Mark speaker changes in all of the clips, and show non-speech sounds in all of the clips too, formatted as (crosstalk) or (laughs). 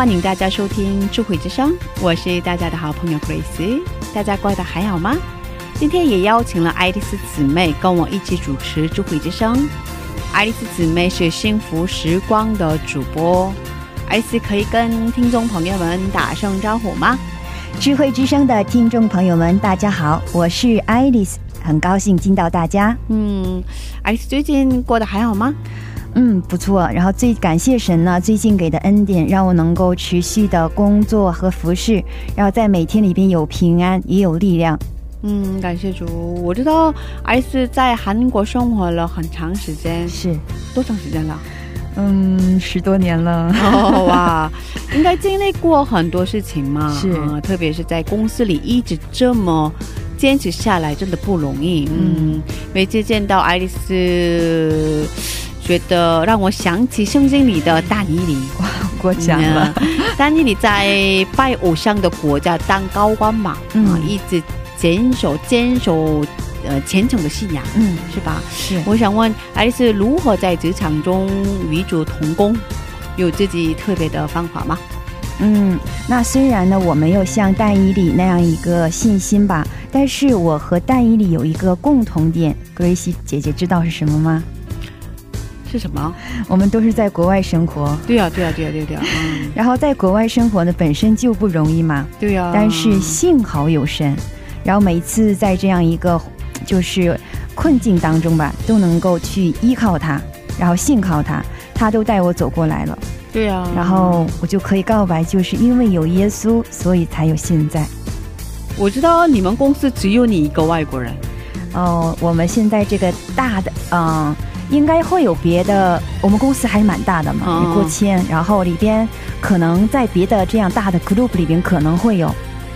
Speaker 1: 欢迎大家收听智慧之声，我是大家的好朋友 Grace，大家过得还好吗？今天也邀请了爱丽丝姊妹跟我一起主持智慧之声。爱丽丝姊妹是幸福时光的主播，爱丽丝可以跟听众朋友们打声招呼吗？
Speaker 2: 智慧之声的听众朋友们，大家好，我是爱丽丝，很高兴见到大家。
Speaker 1: 嗯，爱丽丝最近过得还好吗？
Speaker 2: 嗯，不错。然后最感谢神呢，最近给的恩典，让我能够持续的工作和服侍，然后在每天里边有平安，也有力量。
Speaker 1: 嗯，感谢主。我知道爱丽丝在韩国生活了很长时间，
Speaker 2: 是，
Speaker 1: 多长时间了？
Speaker 2: 嗯，十多年了。
Speaker 1: 哦哇，(laughs) 应该经历过很多事情嘛，
Speaker 2: 是
Speaker 1: 啊特别是在公司里一直这么坚持下来，真的不容易。嗯，每次见到爱丽丝，觉得让我想起圣经里的大尼里。
Speaker 2: 过奖了。
Speaker 1: 嗯丹尼里在拜偶像的国家当高官嘛，
Speaker 2: 嗯
Speaker 1: 啊，一直坚守坚守呃虔诚的信仰，
Speaker 2: 嗯，
Speaker 1: 是吧？
Speaker 2: 是。
Speaker 1: 我想问爱丽丝如何在职场中与主同工，有自己特别的方法吗？
Speaker 2: 嗯，那虽然呢，我没有像但以里那样一个信心吧，但是我和但以里有一个共同点，格瑞西姐姐知道是什么吗？
Speaker 1: 是什么？
Speaker 2: 我们都是在国外生活，
Speaker 1: 对呀、对呀、对呀、对呀、对呀、嗯，(laughs)
Speaker 2: 然后在国外生活呢，本身就不容易嘛。
Speaker 1: 对呀、
Speaker 2: 但是幸好有神，然后每一次在这样一个就是困境当中吧，都能够去依靠他，然后信靠他，他都带我走过来了，
Speaker 1: 对呀、
Speaker 2: 然后我就可以告白，就是因为有耶稣，所以才有现在。
Speaker 1: 我知道你们公司只有你一个外国人，
Speaker 2: 哦，我们现在这个大的，嗯、应该会有别的，我们公司还是蛮大的嘛，过千，然后里边可能在别的这样大的 group 里边可能会有。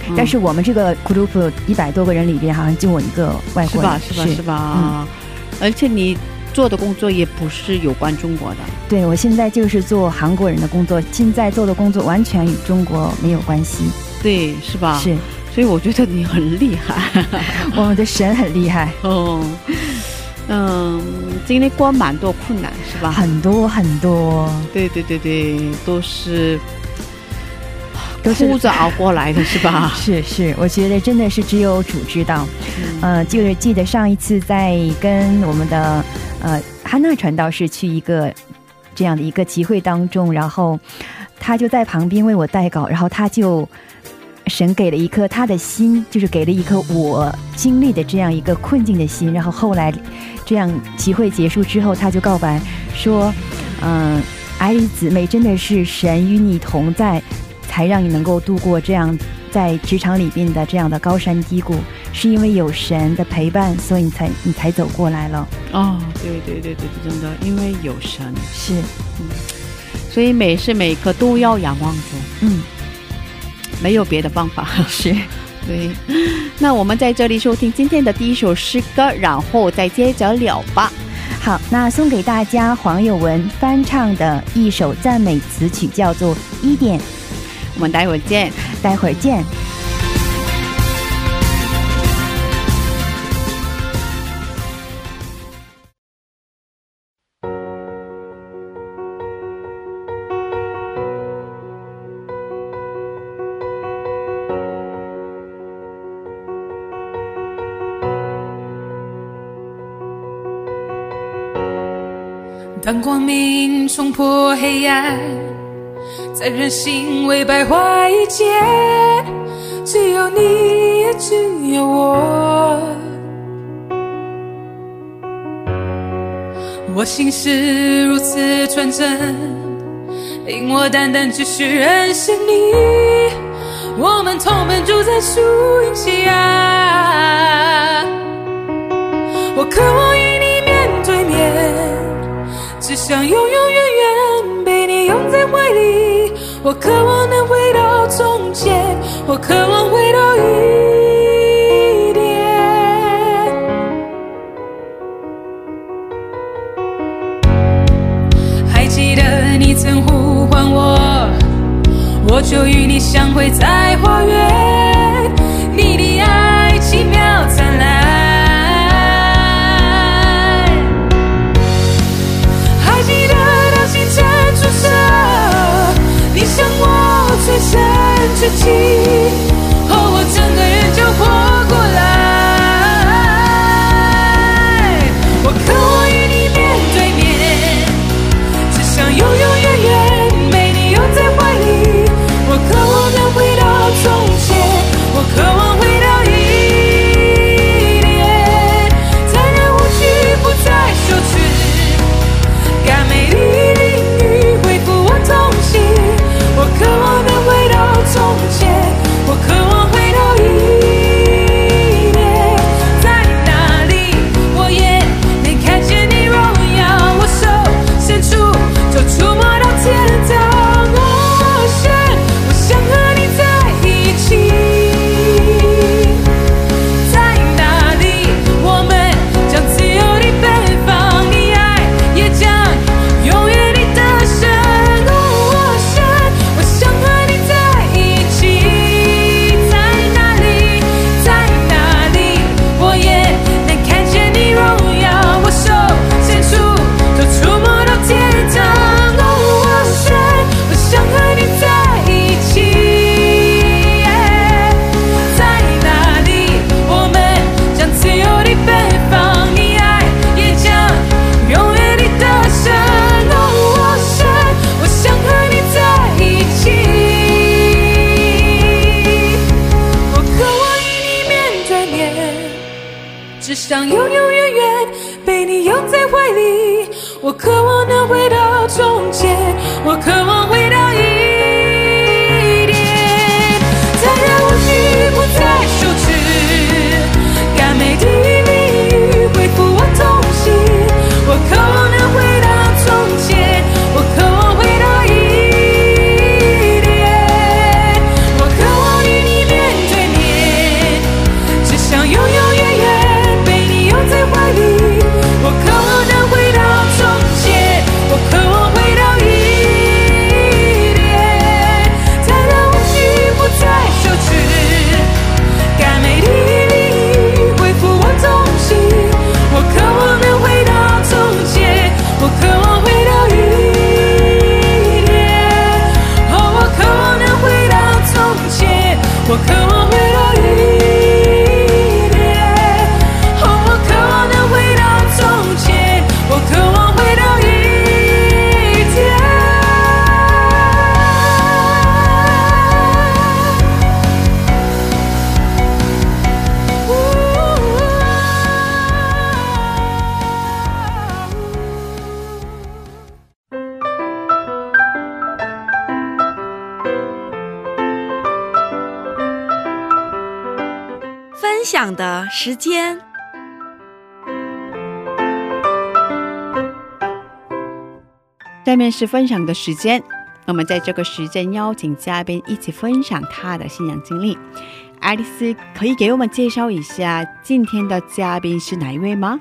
Speaker 1: 嗯
Speaker 2: 但是我们这个 group 一百多个人里边，好像就我一个外国人，
Speaker 1: 是吧？是吧？是吧？而且你做的工作也不是有关中国的，
Speaker 2: 对我现在就是做韩国人的工作，现在做的工作完全与中国没有关系。
Speaker 1: 对，是吧？，
Speaker 2: 是
Speaker 1: 所以我觉得你很厉害。(laughs)
Speaker 2: 我们的神很厉害，
Speaker 1: 哦，嗯，经历过蛮多困难，是吧？
Speaker 2: 很多很多，
Speaker 1: 对对对对，都是
Speaker 2: 都是
Speaker 1: 哭着熬过来的，是吧？(laughs)
Speaker 2: 是是，我觉得真的是只有主知道。
Speaker 1: 嗯
Speaker 2: 呃，就是记得上一次在跟我们的呃汉娜传道士去一个这样的一个集会当中，然后他就在旁边为我代稿，然后他就神给了一颗他的心，就是给了一颗我经历的这样一个困境的心，然后后来这样集会结束之后，他就告白说，嗯、爱丽姊妹真的是神与你同在，才让你能够度过这样在职场里边的这样的高山低谷，是因为有神的陪伴，所以你才你才走过来了。
Speaker 1: 哦，对对对对，真的，因为有神，
Speaker 2: 是，
Speaker 1: 所以每时每刻都要仰望主，
Speaker 2: 嗯，
Speaker 1: 没有别的办法。(laughs)
Speaker 2: 是。(laughs)
Speaker 1: 对，那我们在这里收听今天的第一首诗歌，然后再接着聊吧。
Speaker 2: 好，那送给大家黄友文翻唱的一首赞美词曲，叫做《一点》。
Speaker 1: 我们待会儿见。
Speaker 2: 待会儿见。
Speaker 3: 冲破黑暗，在人心为败坏一切，只有你，也只有我。我心事如此纯真，令我单单只是认识你。我们同门住在树荫下，我渴望。只想永永远远被你拥在怀里。我渴望能回到从前，我渴望回到一点。还记得你曾呼唤我，我就与你相会在花园，生之
Speaker 4: 时间。
Speaker 1: 下面是分享的时间，我们在这个时间邀请嘉宾一起分享他的信仰经历。爱丽丝可以给我们介绍一下今天的嘉宾是哪一位吗？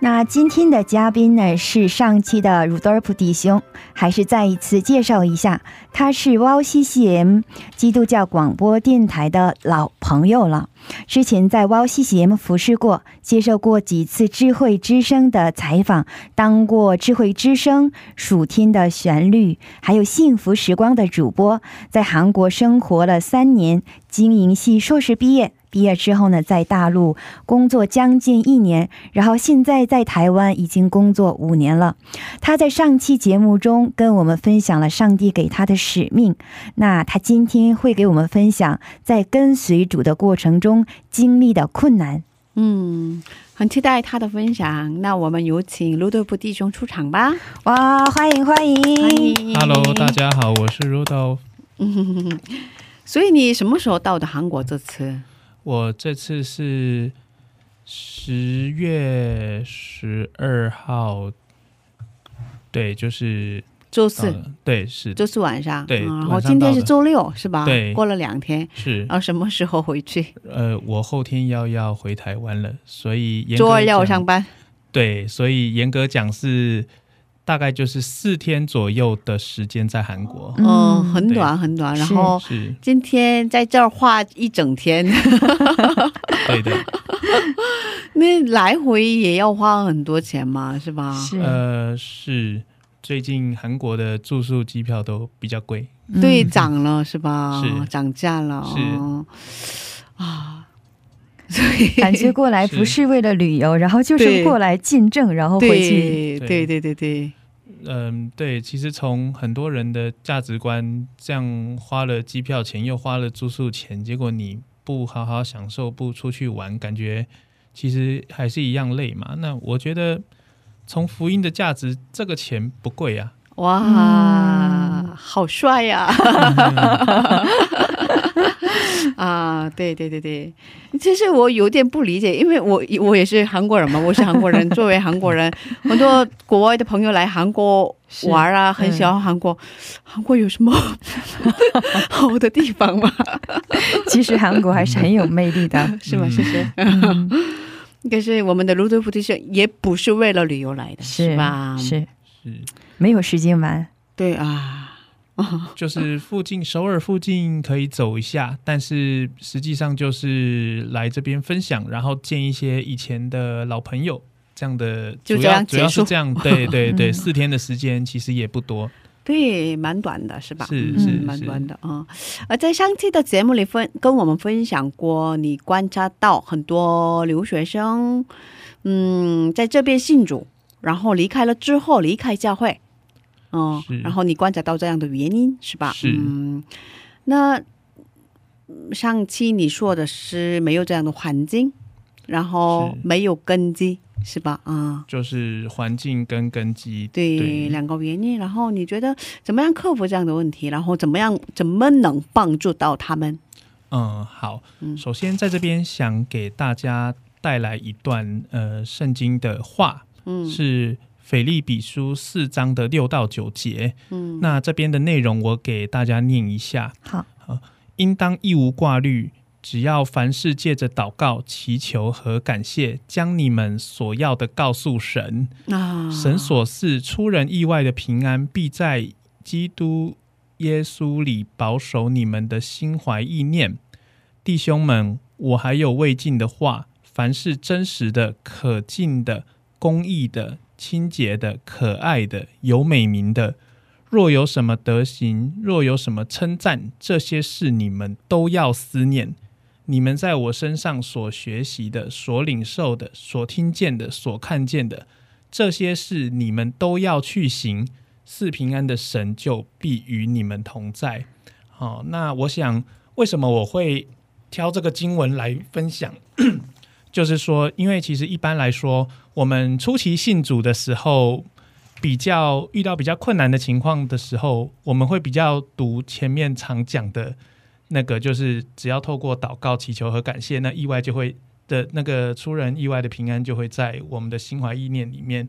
Speaker 2: 那今天的嘉宾呢是上期的鲁多尔普弟兄，还是再一次介绍一下，他是 Wow CCM 基督教广播电台的老朋友了。之前在 Wow CCM 服侍过，接受过几次智慧之声的采访，当过智慧之声、暑天的旋律，还有幸福时光的主播，在韩国生活了三年，经营系硕士毕业。毕业之后呢，在大陆工作将近一年，然后现在在台湾已经工作五年了。他在上期节目中跟我们分享了上帝给他的使命。那他今天会给我们分享在跟随主的过程中经历的困难。
Speaker 1: 嗯，很期待他的分享。那我们有请卢德布弟兄出场吧。
Speaker 2: 哇，欢迎欢迎
Speaker 1: 欢迎
Speaker 5: Hello，大。家好，我是 Rudolph。
Speaker 1: 嗯，(laughs) 所以你什么时候到的韩国？这次？
Speaker 5: 我这次是十月十二号，对，就是
Speaker 1: 周四，
Speaker 5: 对，是
Speaker 1: 周四晚上。
Speaker 5: 对
Speaker 1: 嗯然后今天是周六，是吧？
Speaker 5: 对
Speaker 1: 过了两天，
Speaker 5: 是
Speaker 1: 然后什么时候回去？
Speaker 5: 呃，我后天要要回台湾了，所以
Speaker 1: 周二要
Speaker 5: 我
Speaker 1: 上班。
Speaker 5: 对，所以严格讲是大概就是四天左右的时间在韩国。
Speaker 2: 嗯。
Speaker 1: 哦，很短很短。然后
Speaker 5: 是。
Speaker 1: 今天在这儿画一整天，(laughs)
Speaker 5: 对的，
Speaker 1: 那来回也要花很多钱嘛，是吧？
Speaker 2: 是，
Speaker 5: 呃，是。最近韩国的住宿机票都比较贵，
Speaker 1: 对，
Speaker 2: 嗯
Speaker 1: 涨了是吧？
Speaker 5: 是。
Speaker 1: 涨价了。
Speaker 5: 是。
Speaker 1: 哦啊，(laughs) 所以
Speaker 2: 感觉过来不是为了旅游，然后就是
Speaker 1: 对
Speaker 2: 过来进证，然后回去。
Speaker 1: 对对对对对，
Speaker 5: 嗯，对，其实从很多人的价值观，这样花了机票钱，又花了住宿钱，结果你不好好享受，不出去玩，感觉其实还是一样累嘛。那我觉得从福音的价值，这个钱不贵啊。
Speaker 1: 哇，
Speaker 2: 嗯
Speaker 1: 好帅呀！啊，(laughs) 对对对对，其实我有点不理解，因为我我也是韩国人嘛，我是韩国人。(laughs) 作为韩国人，很多国外的朋友来韩国玩啊，很喜欢韩国。韩国有什么 (laughs) 好的地方吗？
Speaker 2: 其实韩国还是很有魅力的。(laughs)
Speaker 1: 是吗？是是。
Speaker 2: 嗯
Speaker 1: 可是我们的卢德福提是也不是为了旅游来的，是
Speaker 2: 是
Speaker 1: 吧？
Speaker 2: 是
Speaker 5: 是，
Speaker 2: 没有时间玩。
Speaker 1: 对啊，(laughs)
Speaker 5: 就是附近首尔附近可以走一下，但是实际上就是来这边分享，然后见一些以前的老朋友，这样的主要主要是这样，对 (laughs) 对对，
Speaker 2: 嗯
Speaker 5: 四天的时间其实也不多，
Speaker 1: 对，蛮短的，是吧？嗯
Speaker 5: 是是
Speaker 1: 蛮短的啊。而在上期的节目里分跟我们分享过，你观察到很多留学生，嗯，在这边信主，然后离开了之后离开教会，嗯，然后你观察到这样的原因是吧？
Speaker 5: 是
Speaker 1: 嗯，那嗯上期你说的是没有这样的环境，然后没有根基，是吧？啊、
Speaker 5: 就是环境跟根基。
Speaker 1: 对，两个原因。然后你觉得怎么样克服这样的问题？然后怎么样怎么能帮助到他们？
Speaker 5: 嗯，好
Speaker 1: 嗯。
Speaker 5: 首先在这边想给大家带来一段呃圣经的话，
Speaker 1: 嗯
Speaker 5: 是腓利比书四章的六到九节。
Speaker 1: 嗯，
Speaker 5: 那这边的内容我给大家念一下。
Speaker 2: 好，
Speaker 5: 应当一无挂虑，只要凡事借着祷告、祈求和感谢，将你们所要的告诉神。
Speaker 1: 啊，
Speaker 5: 神所赐出人意外的平安，必在基督耶稣里保守你们的心怀意念。弟兄们，我还有未尽的话：凡是真实的、可敬的、公义的、清洁的、可爱的、有美名的，若有什么德行，若有什么称赞，这些事你们都要思念。你们在我身上所学习的、所领受的、所听见的、所看见的，这些事你们都要去行。四平安的神就必与你们同在。好，那我想，为什么我会挑这个经文来分享？就是说，因为其实一般来说，我们初期信主的时候，比较遇到比较困难的情况的时候，我们会比较读前面常讲的那个，就是只要透过祷告、祈求和感谢，那意外就会的那个出人意外的平安就会在我们的心怀意念里面。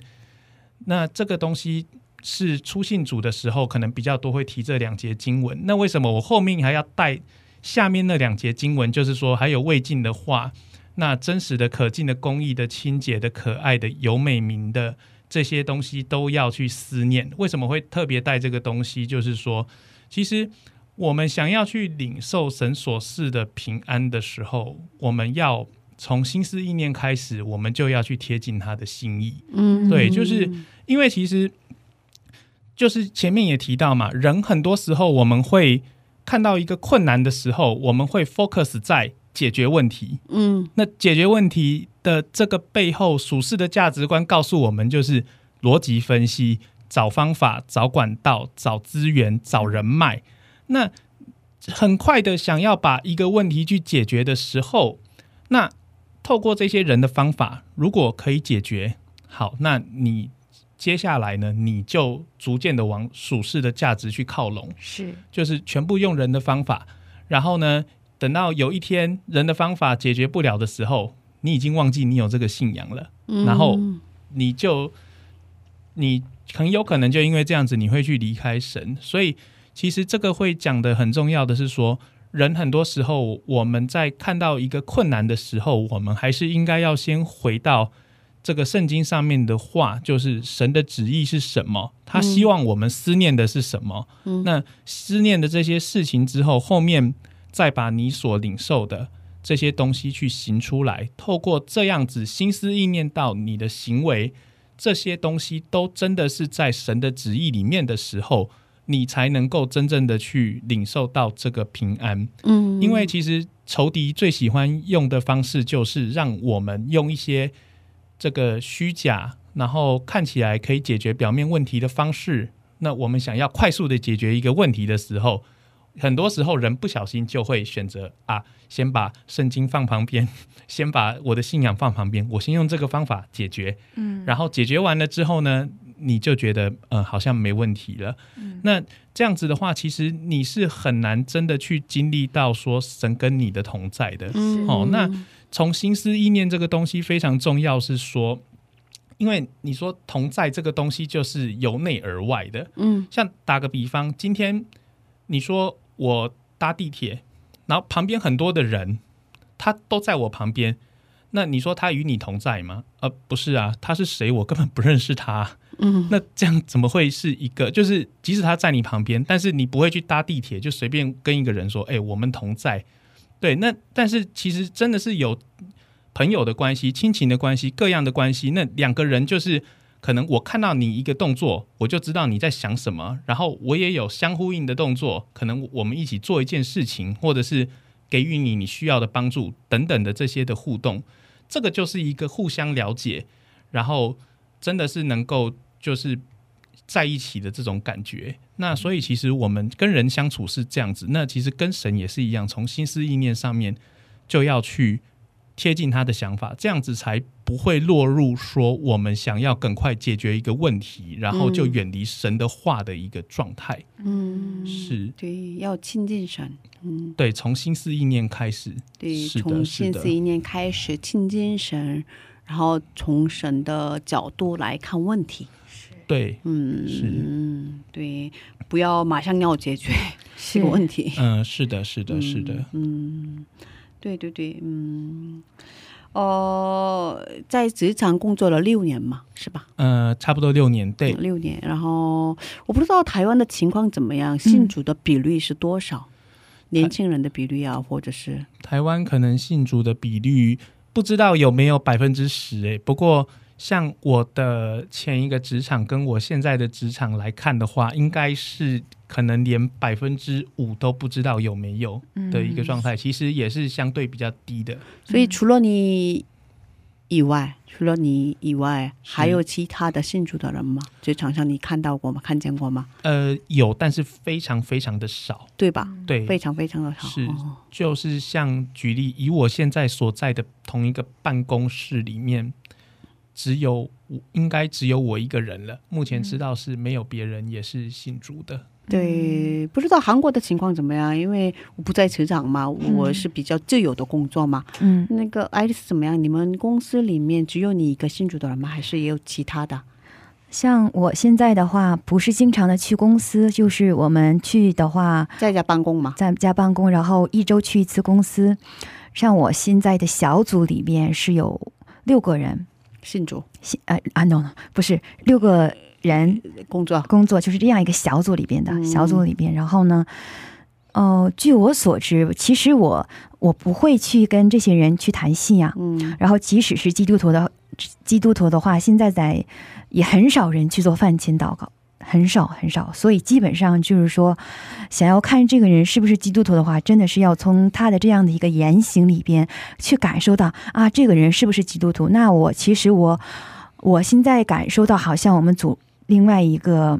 Speaker 5: 那这个东西是初信主的时候，可能比较多会提这两节经文。那为什么我后面还要带下面那两节经文？就是说，还有未尽的话，那真实的、可敬的、公益的、清洁的、可爱的、有美名的这些东西都要去思念。为什么会特别带这个东西？就是说，其实我们想要去领受神所赐的平安的时候，我们要从心思意念开始，我们就要去贴近他的心意。
Speaker 1: 嗯，
Speaker 5: 对就是因为其实就是前面也提到嘛，人很多时候我们会看到一个困难的时候，我们会 focus 在解决问题。
Speaker 1: 嗯
Speaker 5: 那解决问题的这个背后，属世的价值观告诉我们，就是逻辑分析、找方法、找管道、找资源、找人脉。那很快的想要把一个问题去解决的时候，那透过这些人的方法，如果可以解决，好，那你接下来呢，你就逐渐的往属世的价值去靠拢，
Speaker 2: 是
Speaker 5: 就是全部用人的方法，然后呢，等到有一天人的方法解决不了的时候，你已经忘记你有这个信仰了，然后你就你很有可能就因为这样子，你会去离开神。所以其实这个会讲的很重要的是说，人很多时候我们在看到一个困难的时候，我们还是应该要先回到这个圣经上面的话，就是神的旨意是什么，他希望我们思念的是什么。那思念的这些事情之后，后面再把你所领受的这些东西去行出来，透过这样子心思意念到你的行为，这些东西都真的是在神的旨意里面的时候，你才能够真正的去领受到这个平安。
Speaker 1: 嗯，
Speaker 5: 因为其实仇敌最喜欢用的方式，就是让我们用一些这个虚假，然后看起来可以解决表面问题的方式。那我们想要快速的解决一个问题的时候，很多时候人不小心就会选择啊，先把圣经放旁边，(laughs) 先把我的信仰放旁边，我先用这个方法解决。嗯，然后解决完了之后呢，你就觉得呃好像没问题了。那这样子的话，其实你是很难真的去经历到说神跟你的同在的。
Speaker 1: 嗯
Speaker 5: 哦，那从心思意念这个东西非常重要，是说，因为你说同在这个东西就是由内而外的。
Speaker 1: 嗯
Speaker 5: 像打个比方，今天你说我搭地铁，然后旁边很多的人，他都在我旁边，那你说他与你同在吗？呃，不是啊，他是谁？我根本不认识他。
Speaker 1: 嗯
Speaker 5: 那这样怎么会是一个？就是即使他在你旁边，但是你不会去搭地铁，就随便跟一个人说：“哎、我们同在。”对，那但是其实真的是有朋友的关系、亲情的关系、各样的关系。那两个人就是可能我看到你一个动作，我就知道你在想什么，然后我也有相呼应的动作，可能我们一起做一件事情，或者是给予你你需要的帮助等等的这些的互动，这个就是一个互相了解，然后真的是能够就是在一起的这种感觉。那所以其实我们跟人相处是这样子，那其实跟神也是一样，从心思意念上面就要去贴近他的想法，这样子才不会落入说我们想要更快解决一个问题，然后就远离神的话的一个状态。
Speaker 1: 嗯，
Speaker 5: 是
Speaker 1: 对，要亲近神，嗯，
Speaker 5: 对，从心思意念开始，
Speaker 1: 对，从心思意念开始亲近神，然后从神的角度来看问题，
Speaker 5: 对，
Speaker 1: 嗯，
Speaker 5: 是
Speaker 1: 嗯，对，不要马上要解决
Speaker 2: 是
Speaker 1: 这个问题，
Speaker 5: 嗯、是的，是的，是的，
Speaker 1: 嗯，对对对，嗯，呃，在职场工作了六年嘛，是吧？
Speaker 5: 呃，差不多六年，对，
Speaker 1: 六年。然后我不知道台湾的情况怎么样，信主的比率是多少？年轻人的比率啊，或者是
Speaker 5: 台湾可能信主的比率不知道有没有百分之十哎，不过像我的前一个职场跟我现在的职场来看的话，应该是可能连百分之五都不知道有没有的一个状态，其实也是相对比较低的。
Speaker 1: 所以除了你以外，除了你以外，还有其他的信主的人吗？职场上你看到过吗？看见过吗？
Speaker 5: 呃，有，但是非常非常的少。
Speaker 1: 对吧？
Speaker 5: 对，
Speaker 1: 非常非常的少。
Speaker 5: 是
Speaker 1: 哦
Speaker 5: 就是像举例，以我现在所在的同一个办公室里面，只有我应该只有我一个人了。目前知道是没有别人也是信主的。
Speaker 1: 对，不知道韩国的情况怎么样？因为我不在职场嘛，我是比较自由的工作嘛。
Speaker 2: 嗯，
Speaker 1: 那个爱丽丝怎么样？你们公司里面只有你一个信主的人吗？还是也有其他的？
Speaker 2: 像我现在的话，不是经常的去公司，就是我们去的话，
Speaker 1: 在家办公嘛？
Speaker 2: 在家办公，然后一周去一次公司。像我现在的小组里面是有六个人，
Speaker 1: 信主
Speaker 2: 信呃啊 no no 不是六个人
Speaker 1: 工作
Speaker 2: 工作，就是这样一个小组里边的、
Speaker 1: 嗯
Speaker 2: 小组里边。然后呢，哦、据我所知，其实我我不会去跟这些人去谈信仰。
Speaker 1: 嗯
Speaker 2: 然后即使是基督徒的基督徒的话，现在在也很少人去做饭前祷告，很少很少。所以基本上就是说，想要看这个人是不是基督徒的话，真的是要从他的这样的一个言行里边去感受到啊，这个人是不是基督徒。那我其实我我现在感受到，好像我们组另外一个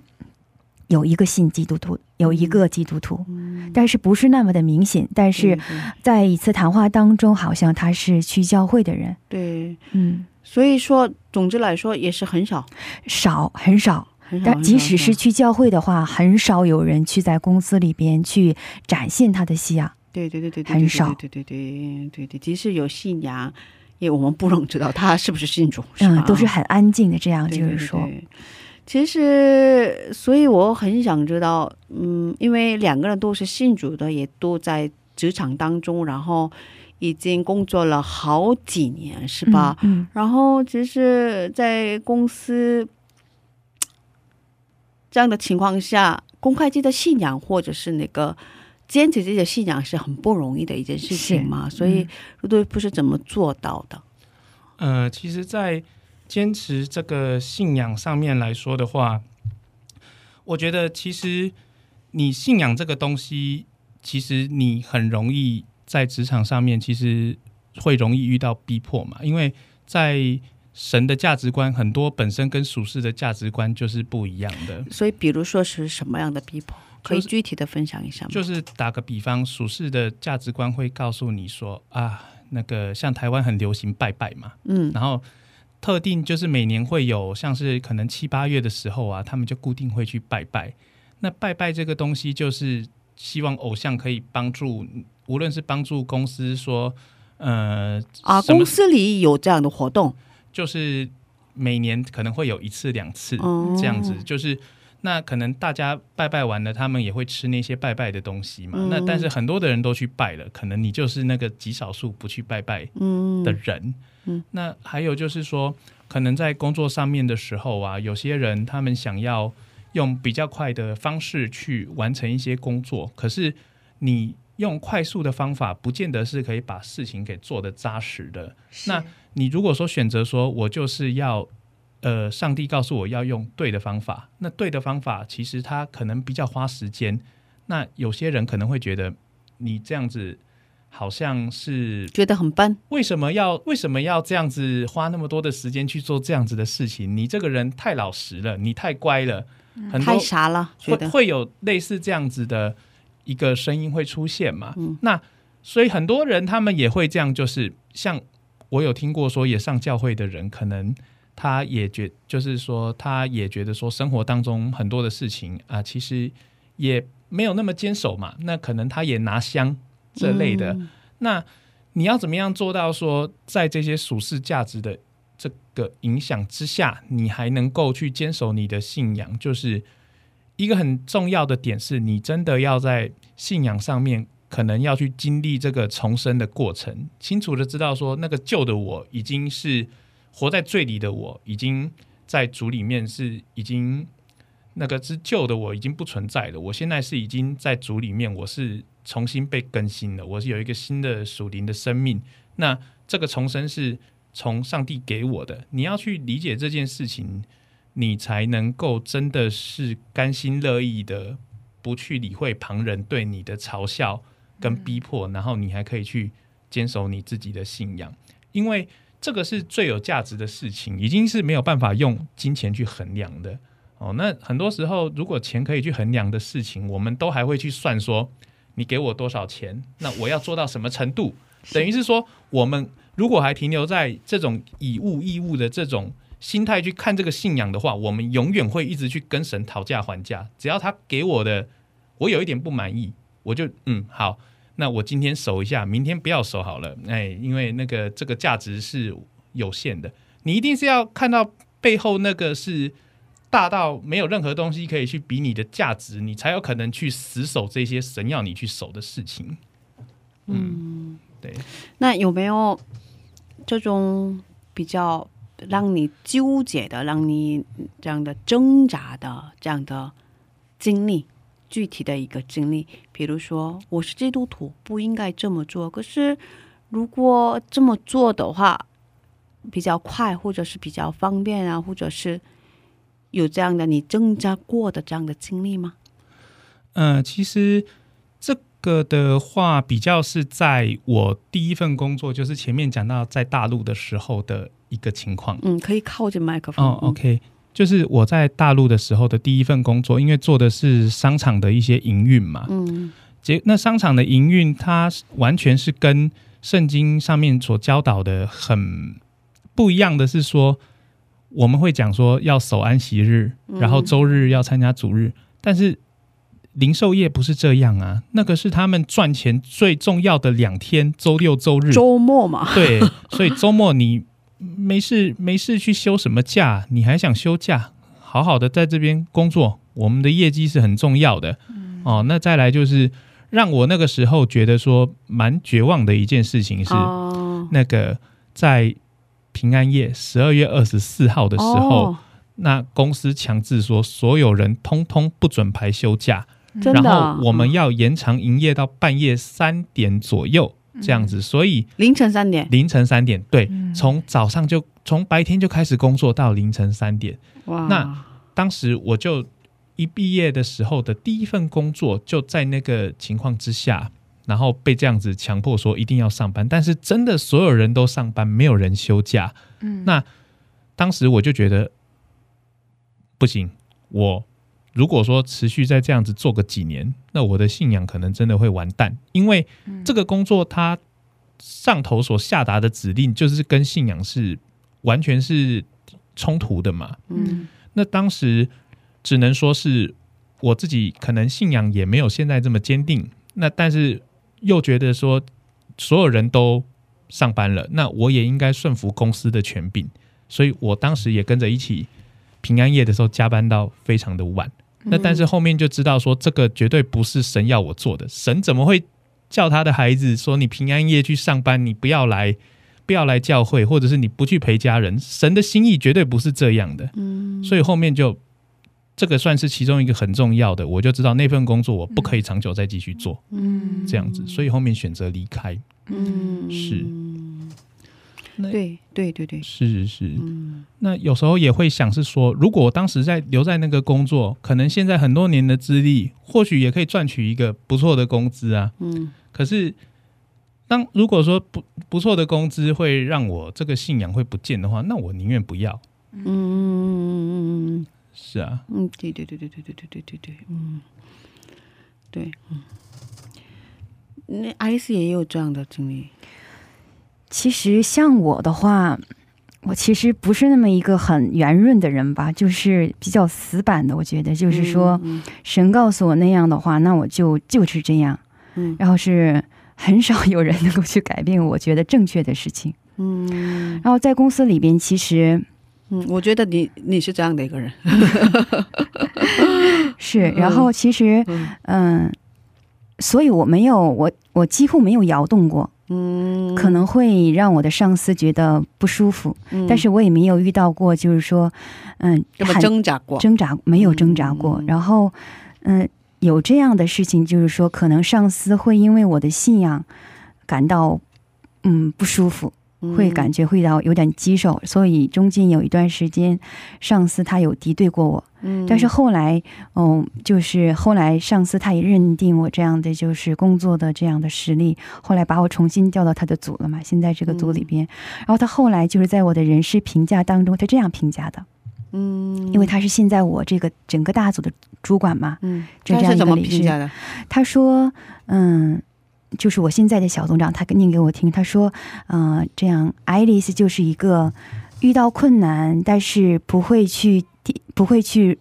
Speaker 2: 有一个信基督徒，有一个基督徒，
Speaker 1: 嗯
Speaker 2: 但是不是那么的明显。但是在一次谈话当中，好像他是去教会的人，
Speaker 1: 对，
Speaker 2: 嗯，
Speaker 1: 所以说总之来说也是很少，
Speaker 2: 少很少。但即使是去教会的话，很少有人去在公司里边去展现他的信仰。
Speaker 1: 对对对对对，
Speaker 2: 很少
Speaker 1: 对对对对对对，即使有信仰，也我们不能知道他是不是信主，是吧？
Speaker 2: 嗯，都是很安静的这样，就是说，
Speaker 1: 对对其实，所以我很想知道，嗯，因为两个人都是信主的，也都在职场当中，然后已经工作了好几年，是吧？
Speaker 2: 嗯，
Speaker 1: 然后其实，在公司这样的情况下，公开自己的信仰，或者是那个坚持自己的信仰，是很不容易的一件事情嘛。所以，都不是怎么做到的。
Speaker 5: 呃，其实，在坚持这个信仰上面来说的话，我觉得其实你信仰这个东西，其实你很容易在职场上面，其实会容易遇到逼迫嘛，因为在神的价值观很多本身跟俗世的价值观就是不一样的。
Speaker 1: 所以，比如说是什么样的逼迫，可以具体的分享一下吗？
Speaker 5: 就是打个比方，俗世的价值观会告诉你说啊，那个像台湾很流行拜拜嘛，
Speaker 1: 嗯
Speaker 5: 然后特定就是每年会有，像是可能七八月的时候啊，他们就固定会去拜拜。那拜拜这个东西，就是希望偶像可以帮助，无论是帮助公司说，呃
Speaker 1: 啊，公司里有这样的活动，
Speaker 5: 就是每年可能会有一次两次
Speaker 1: 哦
Speaker 5: 这样子，就是那可能大家拜拜完了，他们也会吃那些拜拜的东西嘛。
Speaker 1: 嗯
Speaker 5: 那但是很多的人都去拜了，可能你就是那个极少数不去拜拜
Speaker 1: 嗯
Speaker 5: 的人。
Speaker 1: 嗯
Speaker 5: 那还有就是说，可能在工作上面的时候啊，有些人他们想要用比较快的方式去完成一些工作，可是你用快速的方法，不见得是可以把事情给做得扎实的。那你如果说选择说我就是要，呃，上帝告诉我要用对的方法，那对的方法其实它可能比较花时间。那有些人可能会觉得你这样子好像是
Speaker 1: 觉得很笨，
Speaker 5: 为什么要为什么要这样子花那么多的时间去做这样子的事情？你这个人太老实了，你太乖了，很多
Speaker 1: 太傻了，觉
Speaker 5: 会会有类似这样子的一个声音会出现嘛？
Speaker 1: 嗯
Speaker 5: 那所以很多人他们也会这样，就是像我有听过说，也上教会的人，可能他也觉，就是说他也觉得说，生活当中很多的事情啊，其实也没有那么坚守嘛。那可能他也拿香这类的，
Speaker 1: 嗯
Speaker 5: 那你要怎么样做到说，在这些属世价值的这个影响之下，你还能够去坚守你的信仰？就是一个很重要的点是，你真的要在信仰上面，可能要去经历这个重生的过程，清楚的知道说，那个旧的我已经是活在罪里的我，已经在主里面是已经那个之旧的我已经不存在了，我现在是已经在主里面，我是重新被更新了，我是有一个新的属灵的生命。那这个重生是从上帝给我的，你要去理解这件事情，你才能够真的是甘心乐意的，不去理会旁人对你的嘲笑跟逼迫，然后你还可以去坚守你自己的信仰，因为这个是最有价值的事情，已经是没有办法用金钱去衡量的。哦，那很多时候，如果钱可以去衡量的事情，我们都还会去算说，你给我多少钱，那我要做到什么程度？等于是说，我们如果还停留在这种以物易物的这种心态去看这个信仰的话，我们永远会一直去跟神讨价还价。只要他给我的，我有一点不满意，我就嗯好，那我今天守一下，明天不要守好了。哎，因为那个这个价值是有限的，你一定是要看到背后那个是大到没有任何东西可以去比你的价值，你才有可能去死守这些神要你去守的事情。嗯，对。
Speaker 1: 那有没有这种比较让你纠结的、让你这样的挣扎的这样的经历？具体的一个经历，比如说我是基督徒，不应该这么做。可是如果这么做的话，比较快，或者是比较方便啊，或者是有这样的你挣扎过的这样的经历吗？
Speaker 5: 嗯，其实这个的话，比较是在我第一份工作，就是前面讲到在大陆的时候的一个情况。
Speaker 1: 嗯，可以靠近麦克风。
Speaker 5: 哦
Speaker 1: 嗯
Speaker 5: ，OK，就是我在大陆的时候的第一份工作，因为做的是商场的一些营运嘛，
Speaker 1: 嗯。
Speaker 5: 结那商场的营运，它完全是跟圣经上面所教导的很不一样的是说，我们会讲说要守安息日，然后周日要参加主日，但是零售业不是这样啊，那个是他们赚钱最重要的两天，周六周日。
Speaker 1: 周末嘛，
Speaker 5: 对，所以周末你没事没事去休什么假，你还想休假，好好的在这边工作，我们的业绩是很重要的。哦，那再来就是让我那个时候觉得说蛮绝望的一件事情是，
Speaker 1: 哦。
Speaker 5: 那个在平安夜十二月二十四号的时候，
Speaker 1: 哦。
Speaker 5: 那公司强制说所有人通通不准排休假，然后我们要延长营业到半夜三点左右这样子，所以。
Speaker 1: 凌晨三点，
Speaker 5: 凌晨三点，对，
Speaker 2: 嗯
Speaker 5: 从早上就从白天就开始工作到凌晨三点。
Speaker 1: 哇，
Speaker 5: 那当时我就一毕业的时候的第一份工作，就在那个情况之下，然后被这样子强迫说一定要上班，但是真的所有人都上班，没有人休假。
Speaker 2: 嗯
Speaker 5: 那当时我就觉得不行，我如果说持续再这样子做个几年，那我的信仰可能真的会完蛋，因为这个工作它上头所下达的指令就是跟信仰是完全是冲突的嘛。
Speaker 1: 嗯
Speaker 5: 那当时只能说是我自己可能信仰也没有现在这么坚定，那但是又觉得说所有人都上班了，那我也应该顺服公司的权柄，所以我当时也跟着一起平安夜的时候加班到非常的晚。那但是后面就知道说这个绝对不是神要我做的，神怎么会叫他的孩子说你平安夜去上班，你不要来。不要来教会，或者是你不去陪家人，神的心意绝对不是这样的。
Speaker 1: 嗯
Speaker 5: 所以后面就这个算是其中一个很重要的，我就知道那份工作我不可以长久再继续做，
Speaker 1: 嗯
Speaker 5: 这样子，所以后面选择离开。
Speaker 1: 嗯
Speaker 5: 是那
Speaker 1: 对。对对对，
Speaker 5: 是是，
Speaker 1: 嗯。
Speaker 5: 那有时候也会想是说，如果我当时在留在那个工作，可能现在很多年的资历，或许也可以赚取一个不错的工资啊。
Speaker 1: 嗯。
Speaker 5: 可是，当如果说不不错的工资会让我这个信仰会不见的话，那我宁愿不要。
Speaker 1: 嗯嗯嗯
Speaker 5: 是啊，
Speaker 1: 嗯，对对对对对对对对对对，嗯，对，嗯，那爱丽丝也有这样的经历，
Speaker 2: 其实像我的话，我其实不是那么一个很圆润的人吧，就是比较死板的。我觉得就是说，
Speaker 1: 嗯
Speaker 2: 神告诉我那样的话，那我就就是这样。
Speaker 1: 嗯
Speaker 2: 然后是很少有人能够去改变我觉得正确的事情。
Speaker 1: 嗯
Speaker 2: 然后在公司里边，其实
Speaker 1: 嗯，我觉得你你是这样的一个人，(laughs)
Speaker 2: 是，然后其实
Speaker 1: 嗯
Speaker 2: 嗯，所以我没有我我几乎没有摇动过，
Speaker 1: 嗯，
Speaker 2: 可能会让我的上司觉得不舒服，
Speaker 1: 嗯，
Speaker 2: 但是我也没有遇到过，就是说嗯，
Speaker 1: 挣扎过？
Speaker 2: 挣扎没有挣扎过，
Speaker 1: 嗯。
Speaker 2: 然后嗯、有这样的事情，就是说可能上司会因为我的信仰感到嗯不舒服，会感觉会到有点棘手，所以中间有一段时间，上司他有敌对过我，
Speaker 1: 嗯，
Speaker 2: 但是后来嗯、就是后来上司他也认定我这样的就是工作的这样的实力，后来把我重新调到他的组了嘛，现在这个组里边，然后他后来就是在我的人事评价当中，他这样评价的。
Speaker 1: 嗯，
Speaker 2: 因为他是现在我这个整个大组的主管嘛，
Speaker 1: 嗯，
Speaker 2: 就这样
Speaker 1: 怎么
Speaker 2: 一个理事。
Speaker 1: 评价的？
Speaker 2: 他说，嗯，就是我现在的小组长，他念给我听，他说，嗯、这样爱丽丝就是一个遇到困难但是不会去跌，不会去。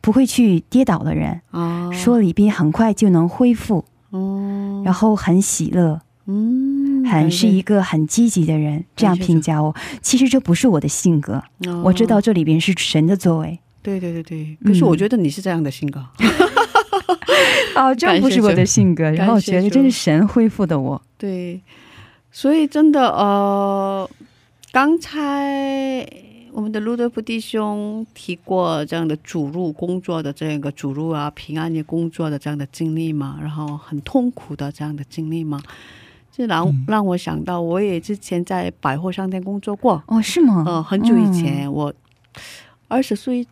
Speaker 2: 不会去跌倒的人，
Speaker 1: 哦，
Speaker 2: 说里边很快就能恢复，
Speaker 1: 哦，
Speaker 2: 然后很喜乐，
Speaker 1: 嗯，
Speaker 2: 很是一个很积极的人，这样评价我。其实这不是我的性格，
Speaker 1: 哦。
Speaker 2: 我知道这里边是神的作为。
Speaker 1: 对对对对，可是我
Speaker 2: 嗯
Speaker 1: 觉得你是这样的性格，(laughs) (laughs)
Speaker 2: 哦，这不是我的性格，然后我觉得这是神恢复的我。
Speaker 1: 对，所以真的呃，刚才我们的路德福弟兄提过这样的主入工作的这个主入啊，平安夜工作的这样的经历嘛，然后很痛苦的这样的经历嘛，这让、
Speaker 5: 嗯。
Speaker 1: 让我想到，我也之前在百货商店工作过，
Speaker 2: 哦，是吗？
Speaker 1: 呃，很久以前，我二十岁、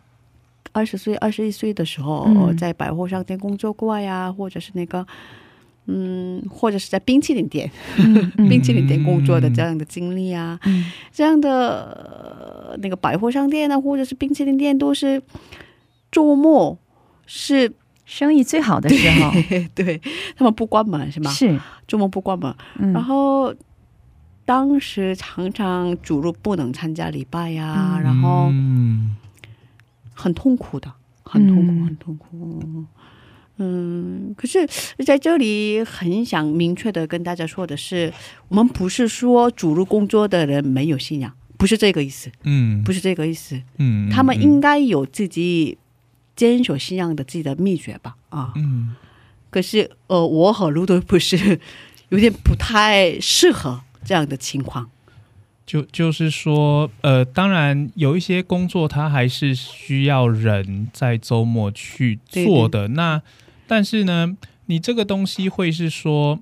Speaker 1: 二十岁、二十一岁的时候，
Speaker 2: 嗯。
Speaker 1: 在百货商店工作过呀，或者是那个，嗯，或者是在冰淇淋店、(laughs) 冰淇淋店工作的这样的经历啊，
Speaker 2: 嗯。
Speaker 1: 这样的、的那个百货商店啊，或者是冰淇淋店，都是周末是
Speaker 2: 生意最好的时候
Speaker 1: 对他们不关门是吗？
Speaker 2: 是，
Speaker 1: 周末不关门，
Speaker 2: 嗯。
Speaker 1: 然后当时常常主路不能参加礼拜呀、
Speaker 2: 嗯。
Speaker 1: 然后
Speaker 5: 嗯
Speaker 1: 很痛苦的，很痛苦，
Speaker 2: 嗯
Speaker 1: 很痛苦。嗯，可是在这里很想明确的跟大家说的是，我们不是说主路工作的人没有信仰，不是这个意思，
Speaker 5: 嗯
Speaker 1: 不是这个意思。
Speaker 5: 嗯
Speaker 1: 他们应该有自己坚守信仰的自己的秘诀吧？啊，
Speaker 5: 嗯
Speaker 1: 可是呃，我和卢德不是有点不太适合这样的情况。
Speaker 5: 就就是说，呃，当然有一些工作，它还是需要人在周末去做的。那但是呢，你这个东西会是说，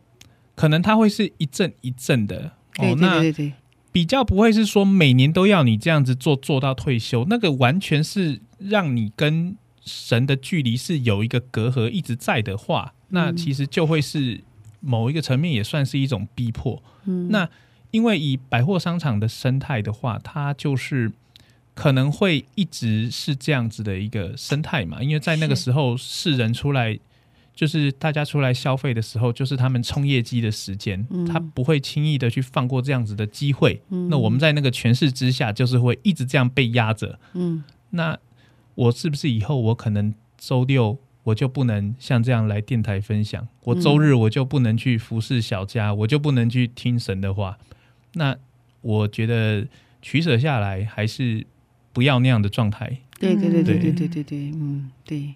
Speaker 5: 可能它会是一阵一阵的。
Speaker 1: 对对
Speaker 5: 那比较不会是说每年都要你这样子做做到退休，那个完全是让你跟神的距离是有一个隔阂一直在的话，那其实就会是某一个层面也算是一种逼迫。
Speaker 1: 嗯，
Speaker 5: 那因为以百货商场的生态的话，它就是可能会一直是这样子的一个生态嘛，因为在那个时候世人出来。就是大家出来消费的时候，就是他们冲业绩的时间，
Speaker 1: 嗯
Speaker 5: 他不会轻易的去放过这样子的机会。
Speaker 1: 嗯
Speaker 5: 那我们在那个权势之下，就是会一直这样被压着。
Speaker 1: 嗯
Speaker 5: 那我是不是以后我可能周六我就不能像这样来电台分享，我周日我就不能去服侍小家，我就不能去听神的话？那我觉得取舍下来，还是不要那样的状态。
Speaker 1: 对对对对
Speaker 5: 对
Speaker 1: 对对对对，嗯对，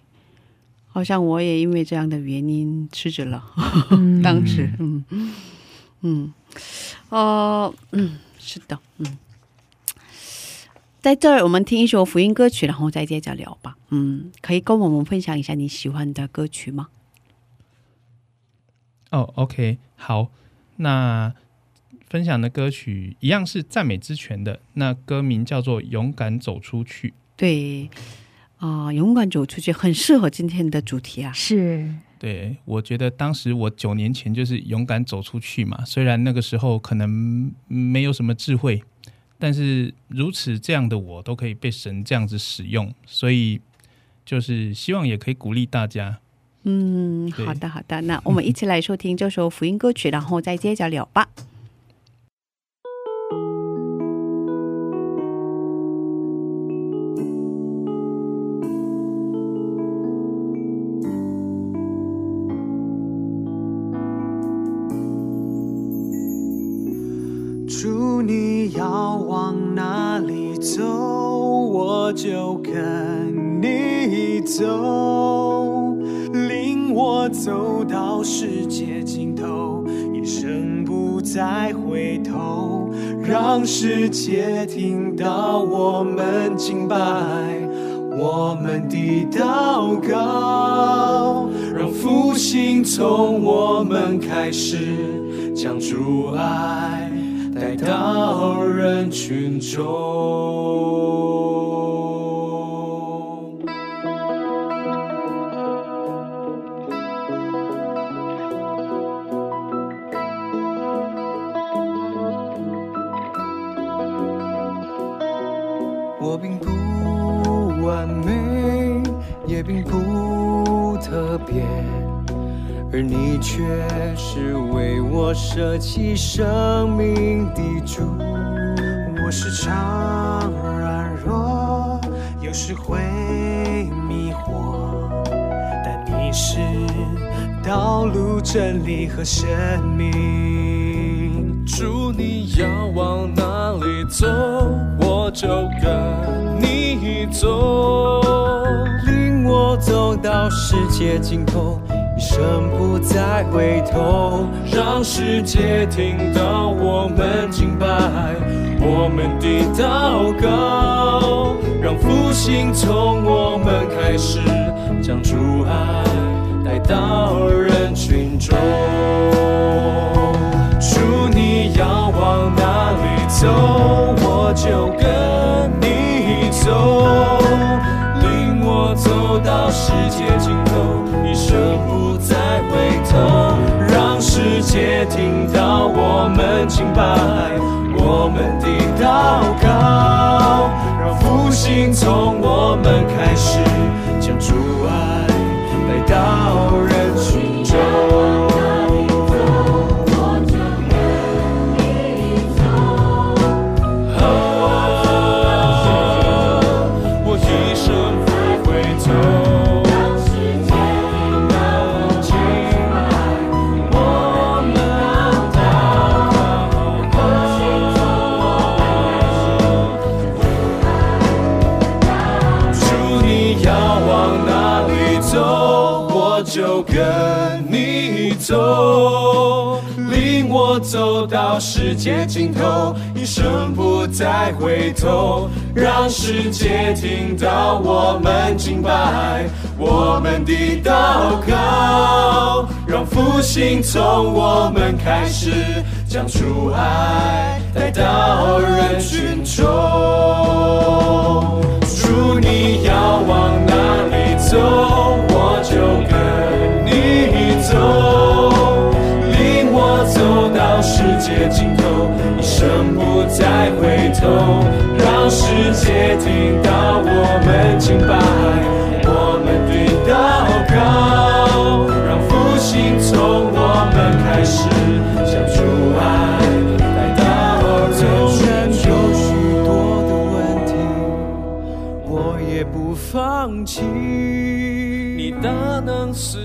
Speaker 1: 好像我也因为这样的原因辞职了。(laughs)
Speaker 2: 嗯
Speaker 1: 当时，嗯嗯，呃，嗯，是的，嗯，在这儿我们听一首福音歌曲，然后再接着聊吧。嗯，可以跟我们分享一下你喜欢的歌曲吗？
Speaker 5: 哦，OK，好，那分享的歌曲一样是赞美之泉的，那歌名叫做《勇敢走出去》。
Speaker 1: 对，啊、勇敢走出去，很适合今天的主题啊。
Speaker 2: 是，
Speaker 5: 对，我觉得当时我九年前就是勇敢走出去嘛，虽然那个时候可能没有什么智慧，但是如此这样的我都可以被神这样子使用，所以就是希望也可以鼓励大家。
Speaker 1: 嗯，好的好的，那我们一起来收听这首福音歌曲，然后再接着聊吧。
Speaker 6: 要往哪里走，我就跟你走，领我走到世界尽头，一生不再回头，让世界听到我们敬拜。我们的祷告，让复兴从我们开始，将主爱到人群中。舍弃生命的主。我时常软弱，有时会迷惑，但你是道路、真理和生命。主，你要往哪里走，我就跟你走，领我走到世界尽头，生不再回头，让世界听到我们敬拜，我们的祷告，让复兴从我们开始，将主爱带到人群中。主，你要往哪里走，我就跟你走，领我走到世界尽头，一生不，世界听到我们敬拜，我们的祷告，让复兴从界尽头，一生不再回头，让世界听到我们敬拜，我们的祷告，让复兴从我们开始，将主爱带到人群中。主，你要往哪里走，我就界尽头，一生不再回头，让世界听到我们敬拜，我们的祷告，让复兴从我们开始，将主爱来到人群中。有许多的问题。我也不放弃。你大能赐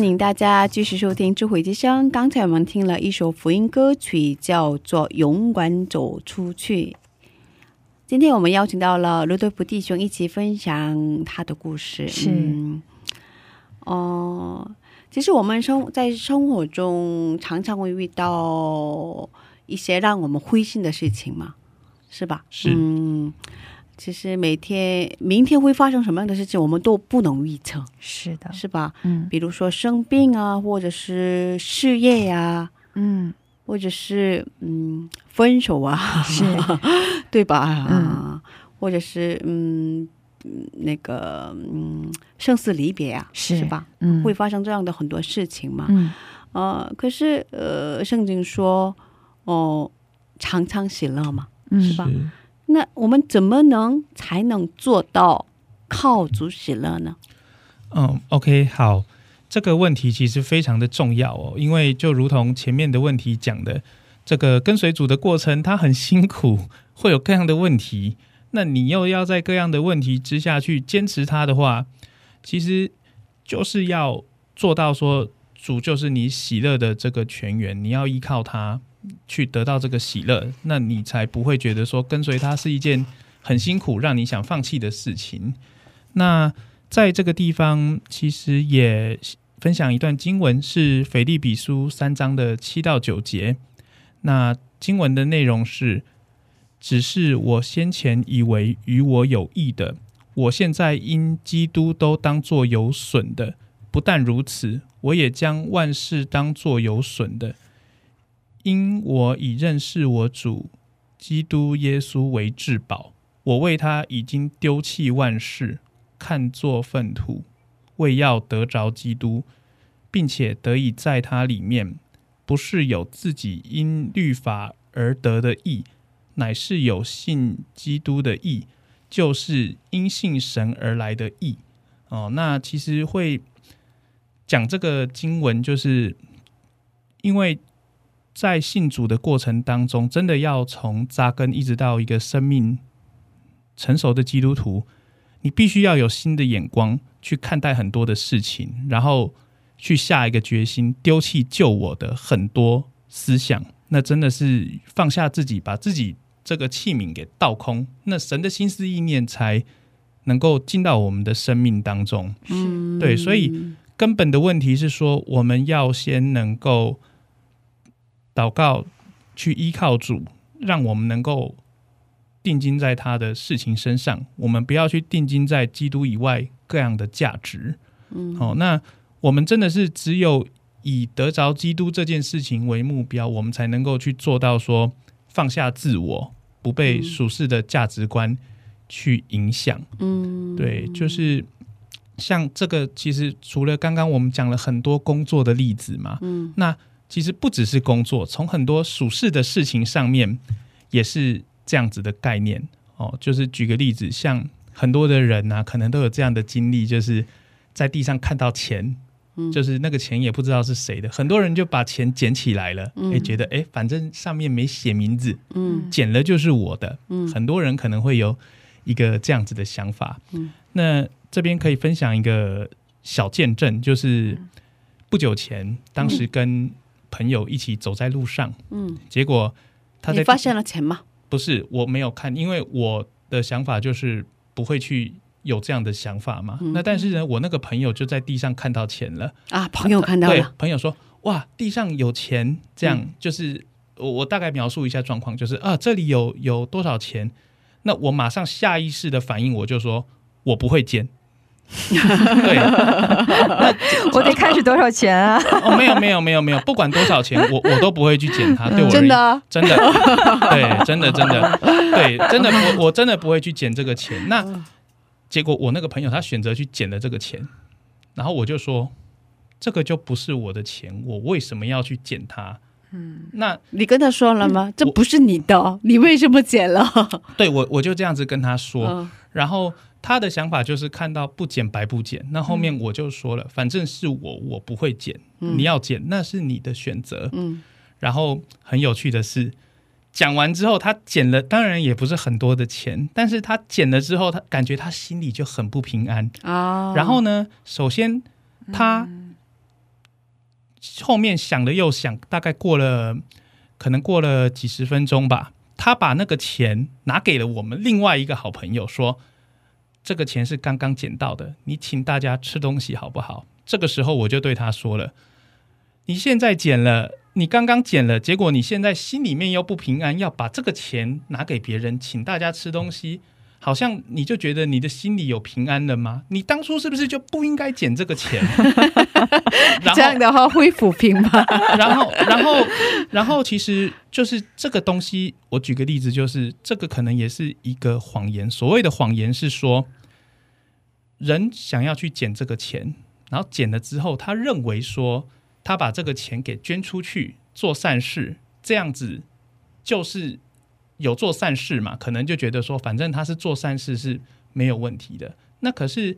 Speaker 1: 欢迎大家继续收听智慧之声。刚才我们听了一首福音歌曲，叫做《勇敢走出去》。今天我们邀请到了罗德福弟兄一起分享他的故事。
Speaker 2: 是
Speaker 1: 嗯哦、其实我们生在生活中常常会遇到一些让我们灰心的事情嘛，是吧？
Speaker 5: 是
Speaker 1: 嗯，其实每天明天会发生什么样的事情，我们都不能预测，
Speaker 2: 是的，
Speaker 1: 是吧？
Speaker 2: 嗯
Speaker 1: 比如说生病啊，或者是事业呀、
Speaker 2: 嗯，
Speaker 1: 或者是嗯分手啊，
Speaker 2: 是 (laughs)
Speaker 1: 对吧？
Speaker 2: 嗯
Speaker 1: 或者是嗯嗯那个嗯生死离别啊，
Speaker 2: 是
Speaker 1: 吧？
Speaker 2: 嗯
Speaker 1: 会发生这样的很多事情嘛。
Speaker 2: 嗯
Speaker 1: 呃，可是呃，圣经说哦，常常喜乐嘛。
Speaker 2: 嗯
Speaker 1: 是吧那我们怎么能才能做到靠主喜乐呢？
Speaker 5: 嗯，OK，好，这个问题其实非常的重要哦，因为就如同前面的问题讲的，这个跟随主的过程，它很辛苦，会有各样的问题。那你又要在各样的问题之下去坚持它的话，其实就是要做到说，主就是你喜乐的这个泉源，你要依靠他去得到这个喜乐，那你才不会觉得说跟随他是一件很辛苦、让你想放弃的事情。那在这个地方，其实也分享一段经文，是腓利比书三章的七到九节。那经文的内容是：只是我先前以为与我有益的，我现在因基督都当作有损的。不但如此，我也将万事当作有损的，因我已认识我主基督耶稣为至宝。我为他已经丢弃万事，看作粪土，为要得着基督，并且得以在他里面，不是有自己因律法而得的义，乃是有信基督的义，就是因信神而来的义。哦，那其实会讲这个经文，就是因为在信主的过程当中，真的要从扎根一直到一个生命成熟的基督徒，你必须要有新的眼光去看待很多的事情，然后去下一个决心，丢弃救我的很多思想。(laughs) 那真的是放下自己，把自己这个器皿给倒空，那神的心思意念才能够进到我们的生命当中。
Speaker 1: 嗯，
Speaker 5: 对所以根本的问题是说，我们要先能够祷告，去依靠主，让我们能够定睛在他的事情身上，我们不要去定睛在基督以外各样的价值。嗯，好、那我们真的是只有以得着基督这件事情为目标，我们才能够去做到说放下自我，不被俗世的价值观去影响。
Speaker 1: 嗯，
Speaker 5: 对，就是像这个，其实除了刚刚我们讲了很多工作的例子嘛，
Speaker 1: 嗯，
Speaker 5: 那其实不只是工作，从很多属事的事情上面也是这样子的概念哦。就是举个例子，像很多的人啊，可能都有这样的经历，就是在地上看到钱。
Speaker 1: 嗯
Speaker 5: 就是那个钱也不知道是谁的，很多人就把钱捡起来了，
Speaker 1: 嗯
Speaker 5: 哎、觉得哎，反正上面没写名字，
Speaker 1: 嗯
Speaker 5: 捡了就是我的。
Speaker 1: 嗯
Speaker 5: 很多人可能会有一个这样子的想法。
Speaker 1: 嗯
Speaker 5: 那这边可以分享一个小见证，就是不久前，当时跟朋友一起走在路上，
Speaker 1: 嗯，
Speaker 5: 结果他在
Speaker 1: 你发现了钱吗？
Speaker 5: 不是我没有看，因为我的想法就是不会去有这样的想法嘛。
Speaker 1: 嗯
Speaker 5: 那但是呢，我那个朋友就在地上看到钱了，
Speaker 1: 啊，朋友看到
Speaker 5: 对
Speaker 1: 了，，
Speaker 5: 朋友说哇，地上有钱，这样、就是我我大概描述一下状况，就是啊，这里有有多少钱？那我马上下意识的反应，我就说我不会捡。对，那 (laughs)
Speaker 2: 我得看是多少钱啊？
Speaker 5: 哦，没有没有没有没有，不管多少钱，我我都不会去捡它。对我
Speaker 1: 真的啊
Speaker 5: 真的，对，真的真的，对，真的我我真的不会去捡这个钱。那结果我那个朋友他选择去捡了这个钱，然后我就说，这个就不是我的钱，我为什么要去捡它？嗯，那
Speaker 1: 你跟他说了吗？这不是你的，你为什么捡了？
Speaker 5: 对我我就这样子跟他说，
Speaker 1: 嗯
Speaker 5: 然后他的想法就是看到不捡白不捡。那后面我就说了，反正是我，我不会捡，你要捡那是你的选择。
Speaker 1: 嗯
Speaker 5: 然后很有趣的是，讲完之后他捡了，当然也不是很多的钱，但是他捡了之后，他感觉他心里就很不平安。
Speaker 1: 啊，
Speaker 5: 然后呢，首先他后面想了又想，大概过了可能过了几十分钟吧，他把那个钱拿给了我们另外一个好朋友，说这个钱是刚刚捡到的，你请大家吃东西好不好？这个时候我就对他说了，你现在捡了。你刚刚捡了，结果你现在心里面又不平安，要把这个钱拿给别人，请大家吃东西，好像你就觉得你的心里有平安了吗？你当初是不是就不应该捡这个钱？(laughs) 然，
Speaker 1: 这样的话会抚平吗？(laughs)
Speaker 5: 然后，然后，然后，其实就是这个东西。我举个例子，就是这个可能也是一个谎言。所谓的谎言是说，人想要去捡这个钱，然后捡了之后，他认为说他把这个钱给捐出去做善事，这样子就是有做善事嘛，可能就觉得说，反正他是做善事是没有问题的。那可是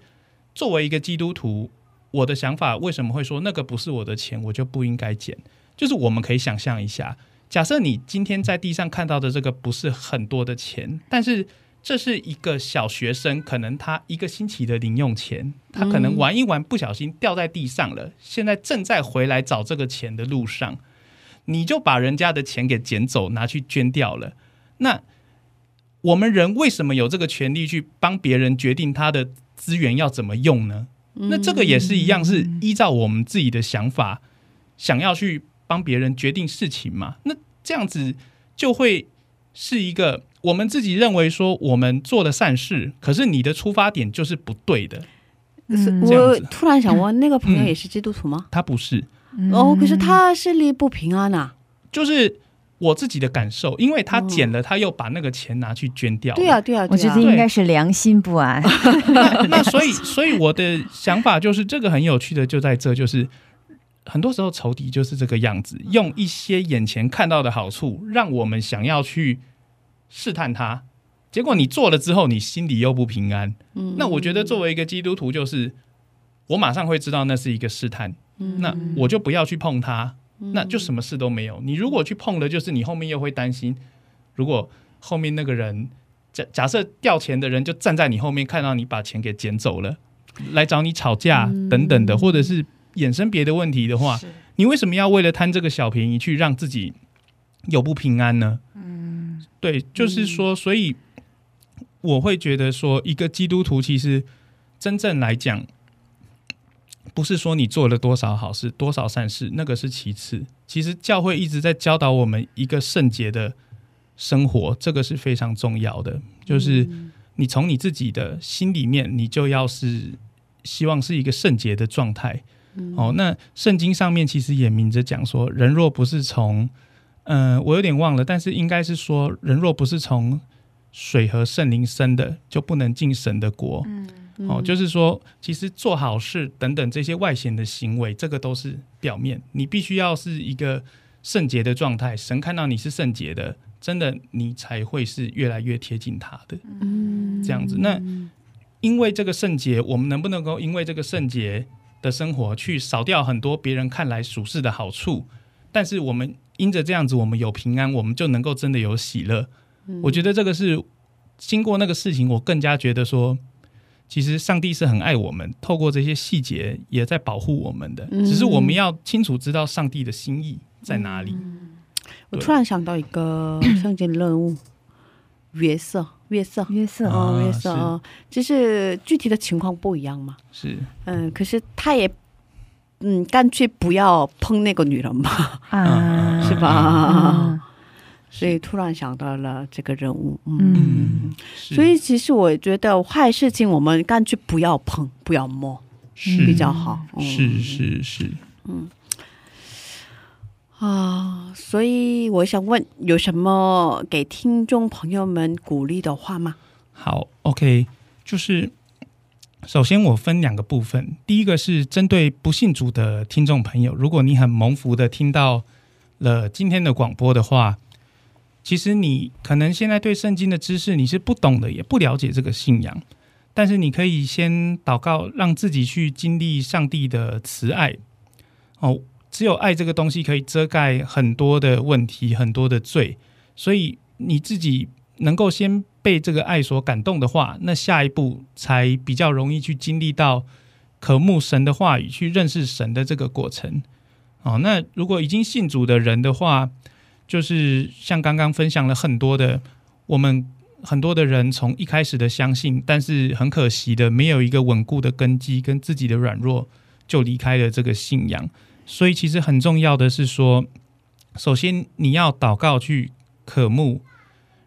Speaker 5: 作为一个基督徒，我的想法为什么会说那个不是我的钱，我就不应该捡？就是我们可以想象一下，假设你今天在地上看到的这个不是很多的钱，但是这是一个小学生，可能他一个星期的零用钱，他可能玩一玩不小心掉在地上了，现在正在回来找这个钱的路上，你就把人家的钱给捡走，拿去捐掉了。那我们人为什么有这个权利去帮别人决定他的资源要怎么用呢？那这个也是一样，是依照我们自己的想法，想要去帮别人决定事情嘛？那这样子就会是一个我们自己认为说我们做的善事，可是你的出发点就是不对的。
Speaker 2: 嗯
Speaker 1: 我突然想问，那个朋友
Speaker 5: 嗯
Speaker 1: 也是基督徒吗？
Speaker 5: 他不是，
Speaker 1: 哦，可是他心里不平安啊。
Speaker 5: 就是我自己的感受，因为他捡了，他又把那个钱拿去捐掉。
Speaker 1: 对啊，，对啊，
Speaker 2: 我
Speaker 1: 对啊
Speaker 2: 觉得应该是良心不安。(laughs)
Speaker 5: 那那所以所以我的想法就是，这个很有趣的就在这，就是很多时候仇敌就是这个样子，用一些眼前看到的好处，让我们想要去试探他。结果你做了之后，你心里又不平安。
Speaker 1: 嗯
Speaker 5: 那我觉得作为一个基督徒，就是我马上会知道那是一个试探，
Speaker 1: 嗯
Speaker 5: 那我就不要去碰它，那就什么事都没有。你如果去碰了，就是你后面又会担心，如果后面那个人假假设掉钱的人就站在你后面，看到你把钱给捡走了，来找你吵架等等的，或者是衍生别的问题的话，你为什么要为了贪这个小便宜去让自己有不平安呢？嗯，对，就是说，所以我会觉得说，一个基督徒其实真正来讲，不是说你做了多少好事、多少善事，那个是其次。其实教会一直在教导我们一个圣洁的生活，这个是非常重要的。就是你从你自己的心里面，你就要是希望是一个圣洁的状态。哦，那圣经上面其实也明着讲说，人若不是从嗯，我有点忘了，但是应该是说，人若不是从水和圣灵生的，就不能进神的国。嗯，哦，就是说，其实做好事等等这些外显的行为，这个都是表面，你必须要是一个圣洁的状态，神看到你是圣洁的，真的你才会是越来越贴近他的。嗯，这样子。那因为这个圣洁，我们能不能够因为这个圣洁的生活，去扫掉很多别人看来属世的好处？但是我们因着这样子，我们有平安，我们就能够真的有喜乐。我觉得这个是经过那个事情，我更加觉得说，其实上帝是很爱我们，透过这些细节也在保护我们的。只是我们要清楚知道上帝的心意在哪里。
Speaker 1: 我突然想到一个圣经任务：约瑟，约瑟，
Speaker 2: 约瑟，
Speaker 1: 哦，约瑟，哦，就是具体的情况不一样嘛。
Speaker 5: 是，
Speaker 1: 嗯，可是他也。嗯，干脆不要碰那个女人吧，啊，是吧？所以突然想到了这个人物，嗯，所以其实我觉得坏事情我们干脆不要碰，不要摸，是比较好。
Speaker 5: 是是是，嗯，
Speaker 1: 啊，所以我想问，有什么给听众朋友们鼓励的话吗？
Speaker 5: 好，OK，就是。首先，我分两个部分。第一个是针对不信主的听众朋友，如果你很蒙福的听到了今天的广播的话，其实你可能现在对圣经的知识你是不懂的，也不了解这个信仰。但是你可以先祷告，让自己去经历上帝的慈爱。哦，只有爱这个东西可以遮盖很多的问题，很多的罪。所以你自己能够先。被这个爱所感动的话，那下一步才比较容易去经历到渴慕神的话语，去认识神的这个过程。哦，那如果已经信主的人的话，就是像刚刚分享了很多的，我们很多的人从一开始的相信，但是很可惜的没有一个稳固的根基，跟自己的软弱就离开了这个信仰。所以其实很重要的是说，首先你要祷告去渴慕，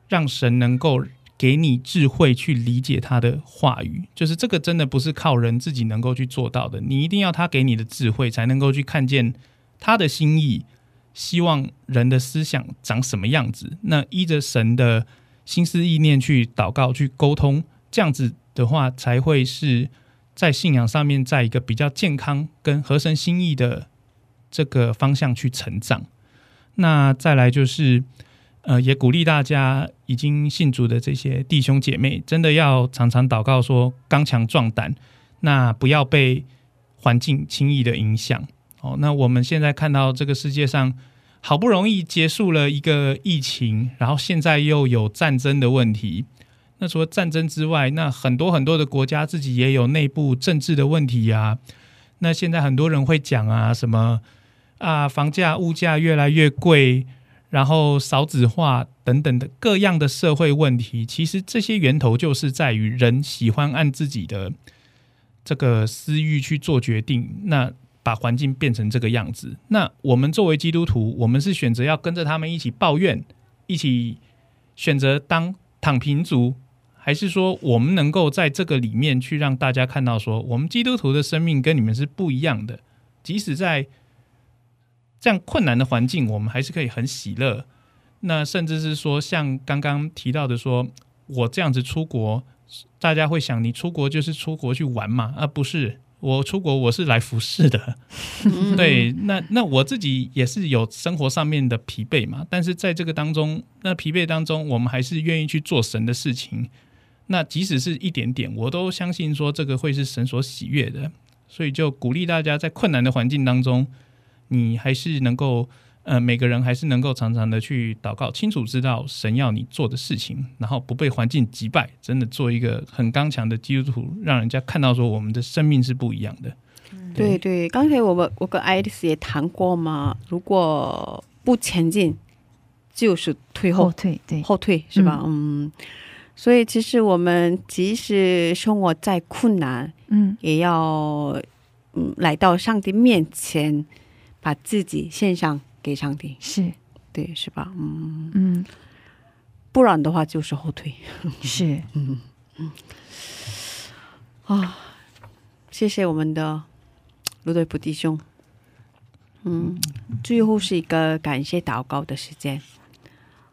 Speaker 5: 让神能够。给你智慧去理解他的话语，就是这个真的不是靠人自己能够去做到的。你一定要他给你的智慧，才能够去看见他的心意，希望人的思想长什么样子。那依着神的心思意念去祷告、去沟通，这样子的话，才会是在信仰上面在一个比较健康跟合神心意的这个方向去成长。那再来就是。呃，也鼓励大家已经信主的这些弟兄姐妹，真的要常常祷告，说刚强壮胆，那不要被环境轻易的影响。哦，那我们现在看到这个世界上好不容易结束了一个疫情，然后现在又有战争的问题。那除了战争之外，那很多很多的国家自己也有内部政治的问题啊。那现在很多人会讲啊，什么啊，房价物价越来越贵。然后少子化等等的各样的社会问题，其实这些源头就是在于人喜欢按自己的这个私欲去做决定，那把环境变成这个样子。那我们作为基督徒，我们是选择要跟着他们一起抱怨，一起选择当躺平族，还是说我们能够在这个里面去让大家看到，说我们基督徒的生命跟你们是不一样的，即使在。这样困难的环境，我们还是可以很喜乐。那甚至是说，像刚刚提到的，说我这样子出国，大家会想，你出国就是出国去玩嘛？啊，不是，我出国我是来服侍的。对，那那我自己也是有生活上面的疲惫嘛。但是在这个当中，那疲惫当中，我们还是愿意去做神的事情。那即使是一点点，我都相信说这个会是神所喜悦的。所以就鼓励大家在困难的环境当中。你还是能够，呃，每个人还是能够常常的去祷告，清楚知道神要你做的事情，然后不被环境击败，真的做一个很刚强的基督徒，让人家看到说我们的生命是不一样的。
Speaker 1: 对对，刚才我们我跟爱丽丝也谈过嘛，如果不前进，就是退后
Speaker 2: 退，对
Speaker 1: 后退是吧？嗯，所以其实我们即使生活再困难，嗯，也要嗯来到上帝面前。把自己献上给上帝，
Speaker 2: 是
Speaker 1: 对，是吧？嗯嗯，不然的话就是后退。(laughs)
Speaker 2: 是，嗯
Speaker 1: 嗯。啊，谢谢我们的卢队普弟兄。嗯，最后是一个感谢祷告的时间。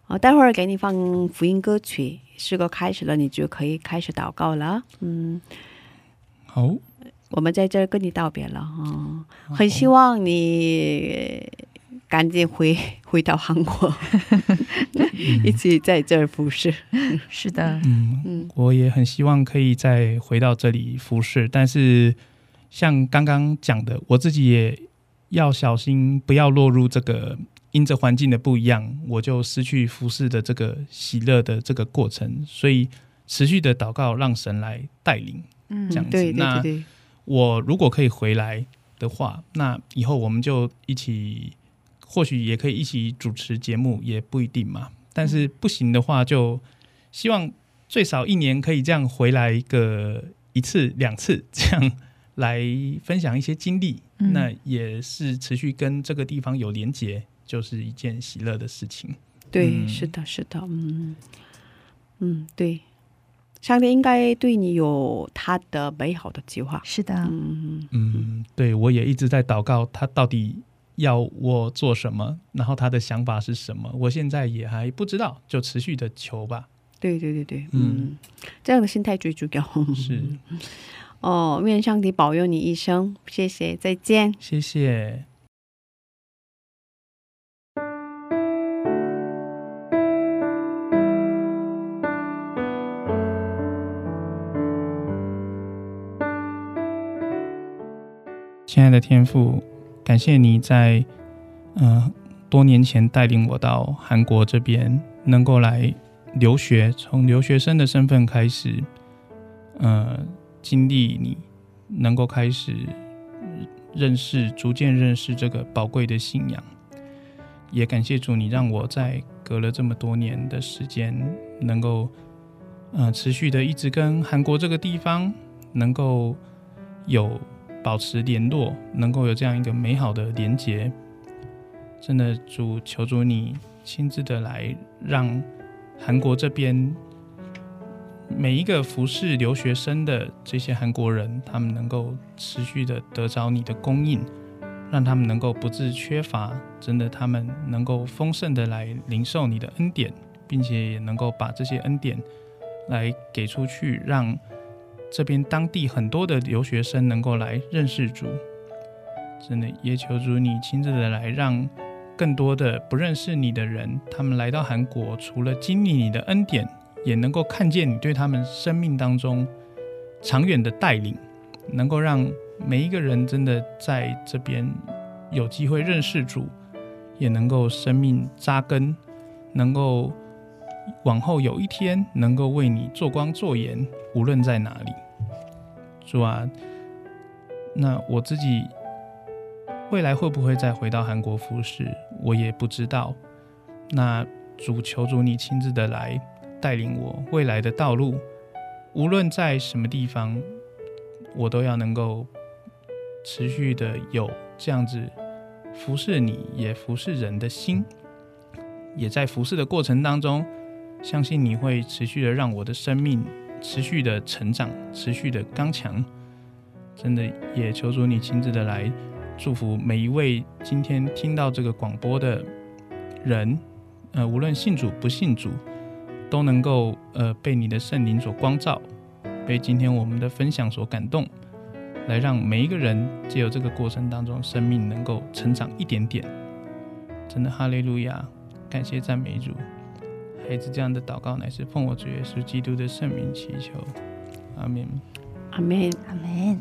Speaker 1: 啊，待会儿给你放福音歌曲，诗歌开始了，你就可以开始祷告了。嗯，
Speaker 5: 好，
Speaker 1: 我们在这儿跟你道别了啊、很希望你赶紧回 (laughs) 回到韩国，一起在这儿服侍。
Speaker 2: 是的，
Speaker 5: 嗯
Speaker 1: 嗯
Speaker 5: 我也很希望可以再回到这里服侍，但是像刚刚讲的，我自己也要小心，不要落入这个因着环境的不一样，我就失去服侍的这个喜乐的这个过程。所以持续的祷告，让神来带领。
Speaker 2: 嗯
Speaker 5: 这样子
Speaker 1: 对对
Speaker 5: 那
Speaker 1: 对对，
Speaker 5: 我如果可以回来的话，那以后我们就一起，或许也可以一起主持节目，也不一定嘛。但是不行的话，就希望最少一年可以这样回来个一次两次，这样 (laughs) 来分享一些经历。
Speaker 2: 嗯
Speaker 5: 那也是持续跟这个地方有连结，就是一件喜乐的事情。
Speaker 1: 对，
Speaker 5: 嗯
Speaker 1: 是的，是的，嗯嗯，对，上帝应该对你有他的美好的计划。
Speaker 2: 是的，
Speaker 1: 嗯，
Speaker 5: 嗯，对我也一直在祷告，他到底要我做什么，然后他的想法是什么，我现在也还不知道，就持续的求吧。
Speaker 1: 对对对对，
Speaker 5: 嗯
Speaker 1: 嗯，这样的心态最重要。
Speaker 5: 是，(laughs)
Speaker 1: 哦，愿上帝保佑你一生，谢谢，再见。
Speaker 5: 谢谢。亲爱的天父，感谢你在呃多年前带领我到韩国这边，能够来留学，从留学生的身份开始，呃，经历你能够开始认识，逐渐认识这个宝贵的信仰。也感谢主，你让我在隔了这么多年的时间，能够呃持续的一直跟韩国这个地方能够有保持联络，能够有这样一个美好的连结。真的，主求主你亲自的来让韩国这边每一个服侍留学生的这些韩国人，他们能够持续的得着你的供应，让他们能够不致缺乏。真的，他们能够丰盛的来领受你的恩典，并且也能够把这些恩典来给出去，让这边当地很多的留学生能够来认识主。真的，也求主你亲自的来让。更多的不认识你的人，他们来到韩国，除了经历你的恩典，也能够看见你对他们生命当中长远的带领，能够让每一个人真的在这边有机会认识主，也能够生命扎根，能够往后有一天能够为你做光做盐，无论在哪里。主啊，那我自己。未来会不会再回到韩国服侍，我也不知道。那主求主你亲自的来带领我未来的道路，无论在什么地方，我都要能够持续的有这样子服侍你，也服侍人的心，也在服侍的过程当中，相信你会持续的让我的生命持续的成长，持续的刚强。真的也求主你亲自的来。祝福每一位今天听到这个广播的人，呃，无论信主不信主，都能够呃被你的圣灵所光照，被今天我们的分享所感动，来让每一个人借由这个过程当中，生命能够成长一点点。真的哈利路亚，感谢赞美主。孩子这样的祷告乃是奉我主耶稣基督的圣名祈求，阿门。
Speaker 1: 阿门。
Speaker 2: 阿门。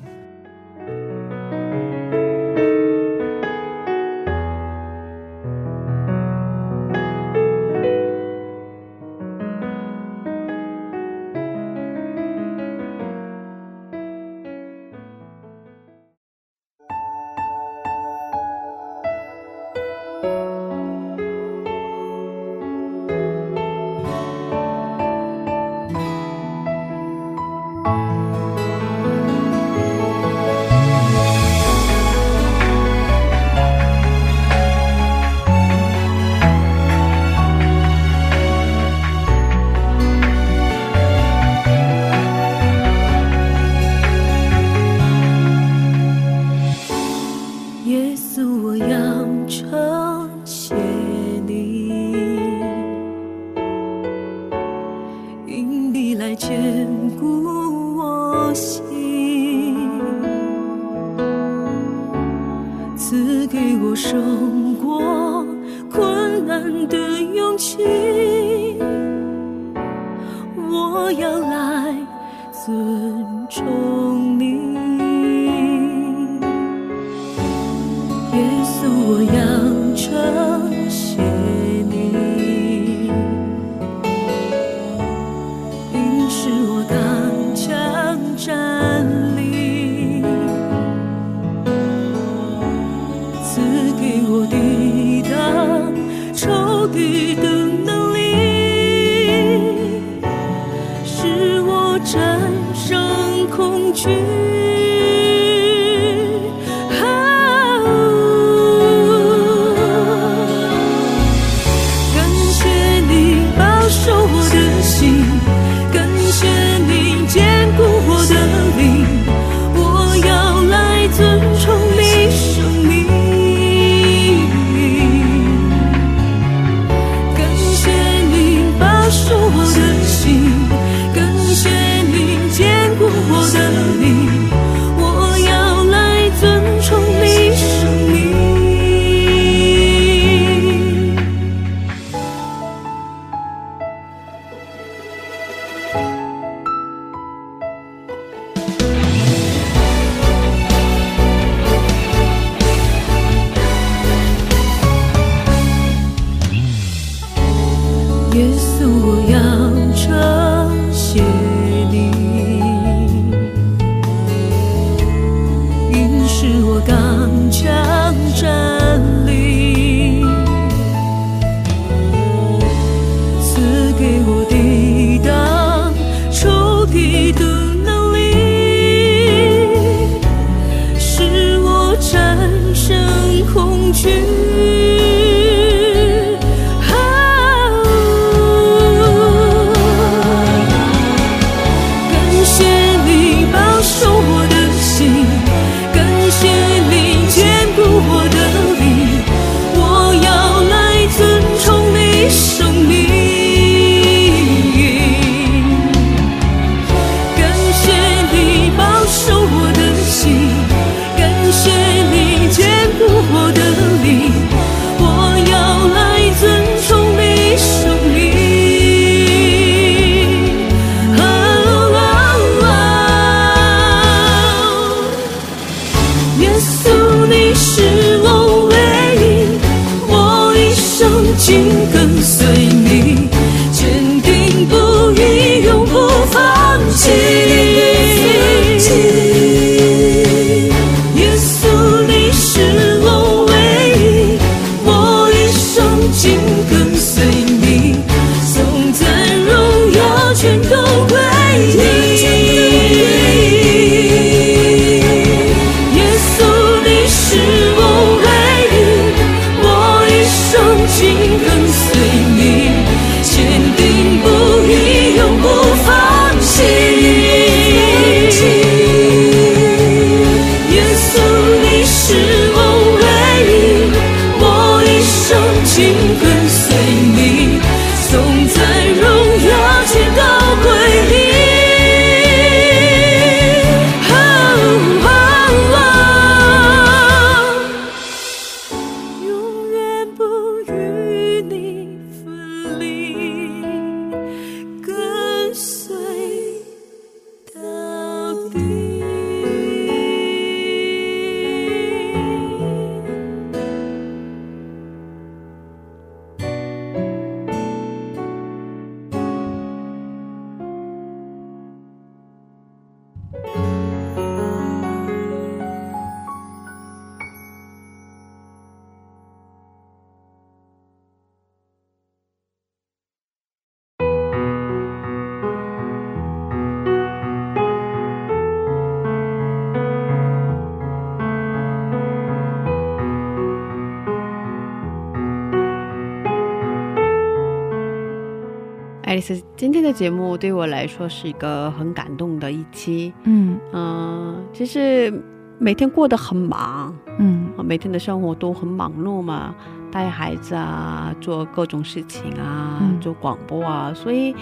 Speaker 1: 今天的节目对我来说是一个很感动的一期。
Speaker 2: 嗯。
Speaker 1: 嗯、其实每天过得很忙，
Speaker 2: 嗯。
Speaker 1: 呃每天的生活都很忙碌嘛，带孩子啊，做各种事情啊，
Speaker 2: 嗯。
Speaker 1: 做广播啊，所以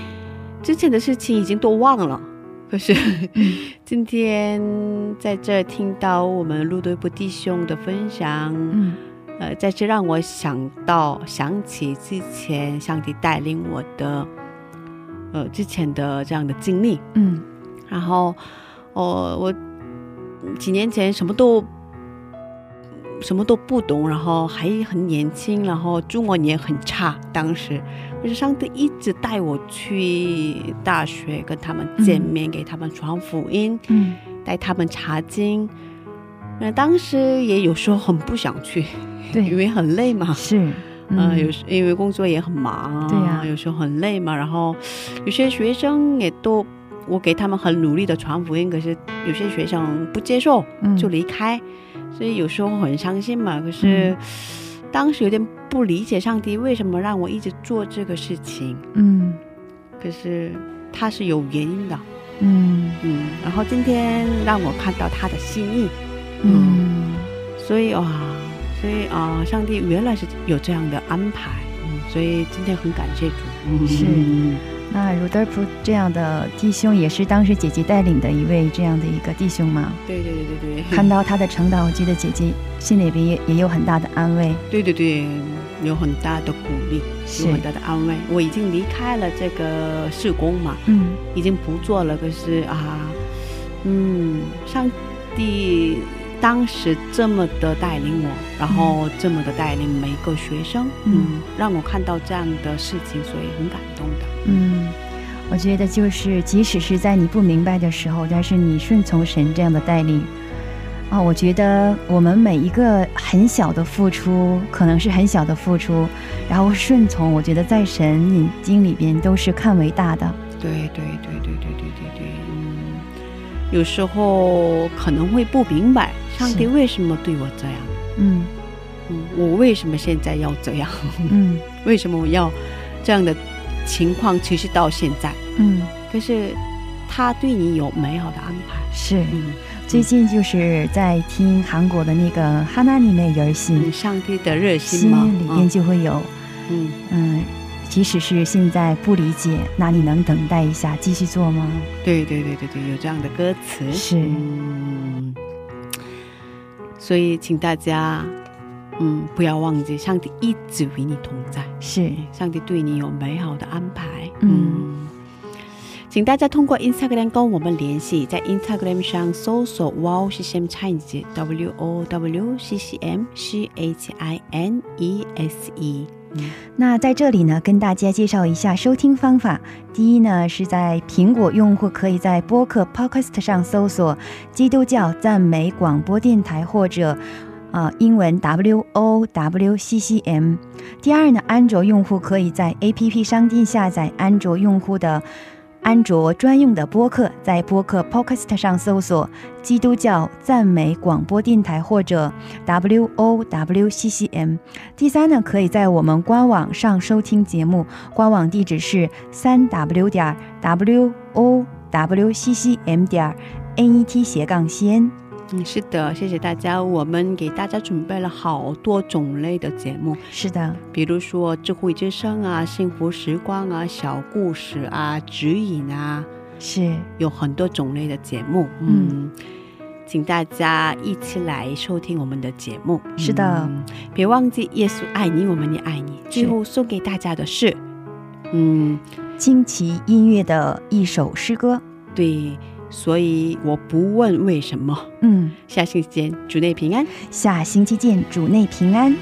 Speaker 1: 之前的事情已经都忘了。可是、(laughs) 今天在这听到我们路队部弟兄的分享，
Speaker 2: 嗯。
Speaker 1: 呃，再次让我想到想起之前上帝带领我的，呃，之前的这样的经历。
Speaker 2: 嗯
Speaker 1: 然后，哦，我几年前什么都什么都不懂，然后还很年轻，然后中文也很差。当时，可是上帝一直带我去大学跟他们见面，给他们传福音，
Speaker 2: 嗯
Speaker 1: 带他们查经。那当时也有时候很不想去，
Speaker 2: 对因，
Speaker 1: 为很累嘛。
Speaker 2: 是，
Speaker 1: 呃，有时因为工作也很忙，
Speaker 2: 对呀
Speaker 1: 有时候很累嘛。然后有些学生也都，我给他们很努力的传福音，可是有些学生不接受，
Speaker 2: 嗯
Speaker 1: 就离开，所以有时候很伤心嘛。可是、
Speaker 2: 嗯
Speaker 1: 当时有点不理解上帝为什么让我一直做这个事情，
Speaker 2: 嗯
Speaker 1: 可是他是有原因的，
Speaker 2: 嗯
Speaker 1: 嗯。然后今天让我看到他的心意，
Speaker 2: 嗯
Speaker 1: 所以哇，所以啊、上帝原来是有这样的安排，嗯，所以今天很感谢主，嗯。
Speaker 2: 是。那鲁德普这样的弟兄也是当时姐姐带领的一位这样的一个弟兄嘛，
Speaker 1: 对对对对对，
Speaker 2: 看到他的成长，我记得姐姐心里边也也有很大的安慰。
Speaker 1: 对对对，有很大的鼓励，有很大的安慰。我已经离开了这个事工嘛，
Speaker 2: 嗯。
Speaker 1: 已经不做了。可是啊，嗯，上帝当时这么的带领我，然后这么的带领每一个学生，
Speaker 2: 嗯
Speaker 1: 嗯，让我看到这样的事情，所以很感动的。
Speaker 2: 嗯，我觉得就是即使是在你不明白的时候，但是你顺从神这样的带领。啊，我觉得我们每一个很小的付出，可能是很小的付出，然后顺从，我觉得在神眼睛里边都是看为大的。
Speaker 1: 对对对对对对对对，嗯，有时候可能会不明白上帝为什么对我这样，
Speaker 2: 嗯。
Speaker 1: 嗯，我为什么现在要这样？
Speaker 2: 嗯。(laughs)
Speaker 1: 为什么我要这样的情况持续到现在？
Speaker 2: 嗯，
Speaker 1: 可是他对你有美好的安排，
Speaker 2: 是。
Speaker 1: 嗯，
Speaker 2: 最近就是在听韩国的那个哈娜尼梅열 심，
Speaker 1: 嗯上帝的热心
Speaker 2: 心
Speaker 1: 嘛，
Speaker 2: 里面就会有，
Speaker 1: 嗯，
Speaker 2: 嗯，即使是现在不理解，那你能等待一下，继续做吗？
Speaker 1: 对对对对对，有这样的歌词，
Speaker 2: 是。
Speaker 1: 嗯，所以请大家，嗯，不要忘记，上帝一直与你同在，
Speaker 2: 是，
Speaker 1: 上帝对你有美好的安排，
Speaker 2: 嗯
Speaker 1: 嗯。请大家通过 Instagram 跟我们联系，在 Instagram 上搜索 Wow CCM Chinese W O W C C M C H I N E S E。
Speaker 2: 那在这里呢，跟大家介绍一下收听方法。第一呢，是在苹果用户可以在播客 Podcast 上搜索“基督教赞美广播电台”或者呃英文 W O W C C M。第二呢，安卓用户可以在 APP 商店下载安卓用户的。安卓专用的播客，在播客 Podcast 上搜索“基督教赞美广播电台”或者 W O W C C M。第三呢，可以在我们官网上收听节目，官网地址是三 W 点 W O W C C M 点 N E T 斜杠 C N。
Speaker 1: 嗯，是的，谢谢大家。我们给大家准备了好多种类的节目，
Speaker 2: 是的，
Speaker 1: 比如说智慧之声啊、幸福时光啊、小故事啊、指引啊，
Speaker 2: 是
Speaker 1: 有很多种类的节目。
Speaker 2: 嗯
Speaker 1: 嗯，请大家一起来收听我们的节目。
Speaker 2: 是的
Speaker 1: 嗯别忘记耶稣爱你，我们也爱你。最后送给大家的是，嗯，
Speaker 2: 惊奇音乐的一首诗歌。
Speaker 1: 对，所以我不问为什么。
Speaker 2: 嗯，
Speaker 1: 下星期见，主内平安。
Speaker 2: 下星期见，主内平安。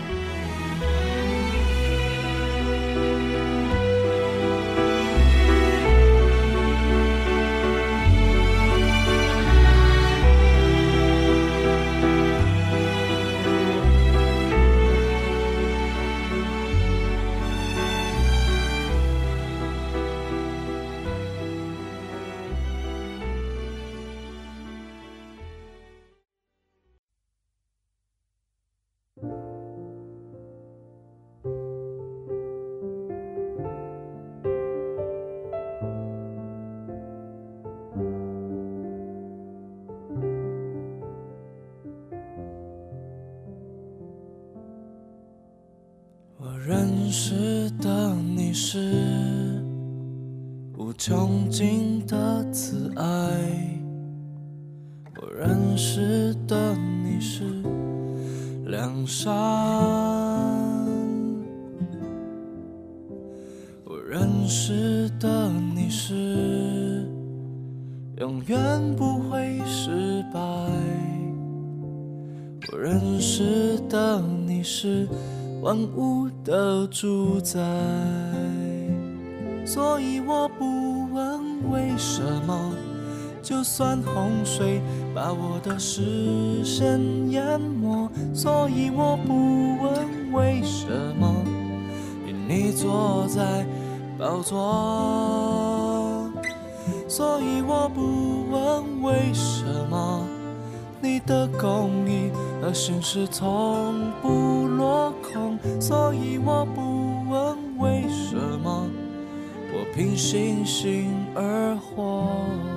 Speaker 6: 所以我不问为什么，就算洪水把我的视线淹没。所以我不问为什么，你坐在宝座。所以我不问为什么，你的公义和心事从不落空。所以我不问为什么。我凭信心而活。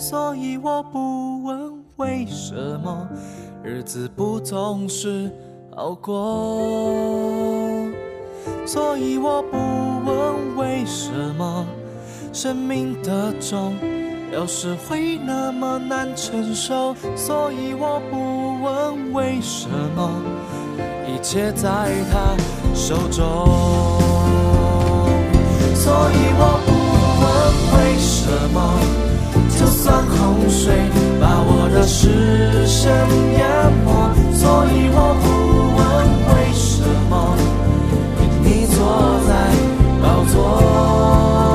Speaker 6: 所以我不问为什么，日子不总是好过。所以我不问为什么，生命的重有时会那么难承受。所以我不问为什么，一切在他手中。所以我不问为什么，就算洪水把我的视线淹没，所以我不问为什么，因你坐在宝座。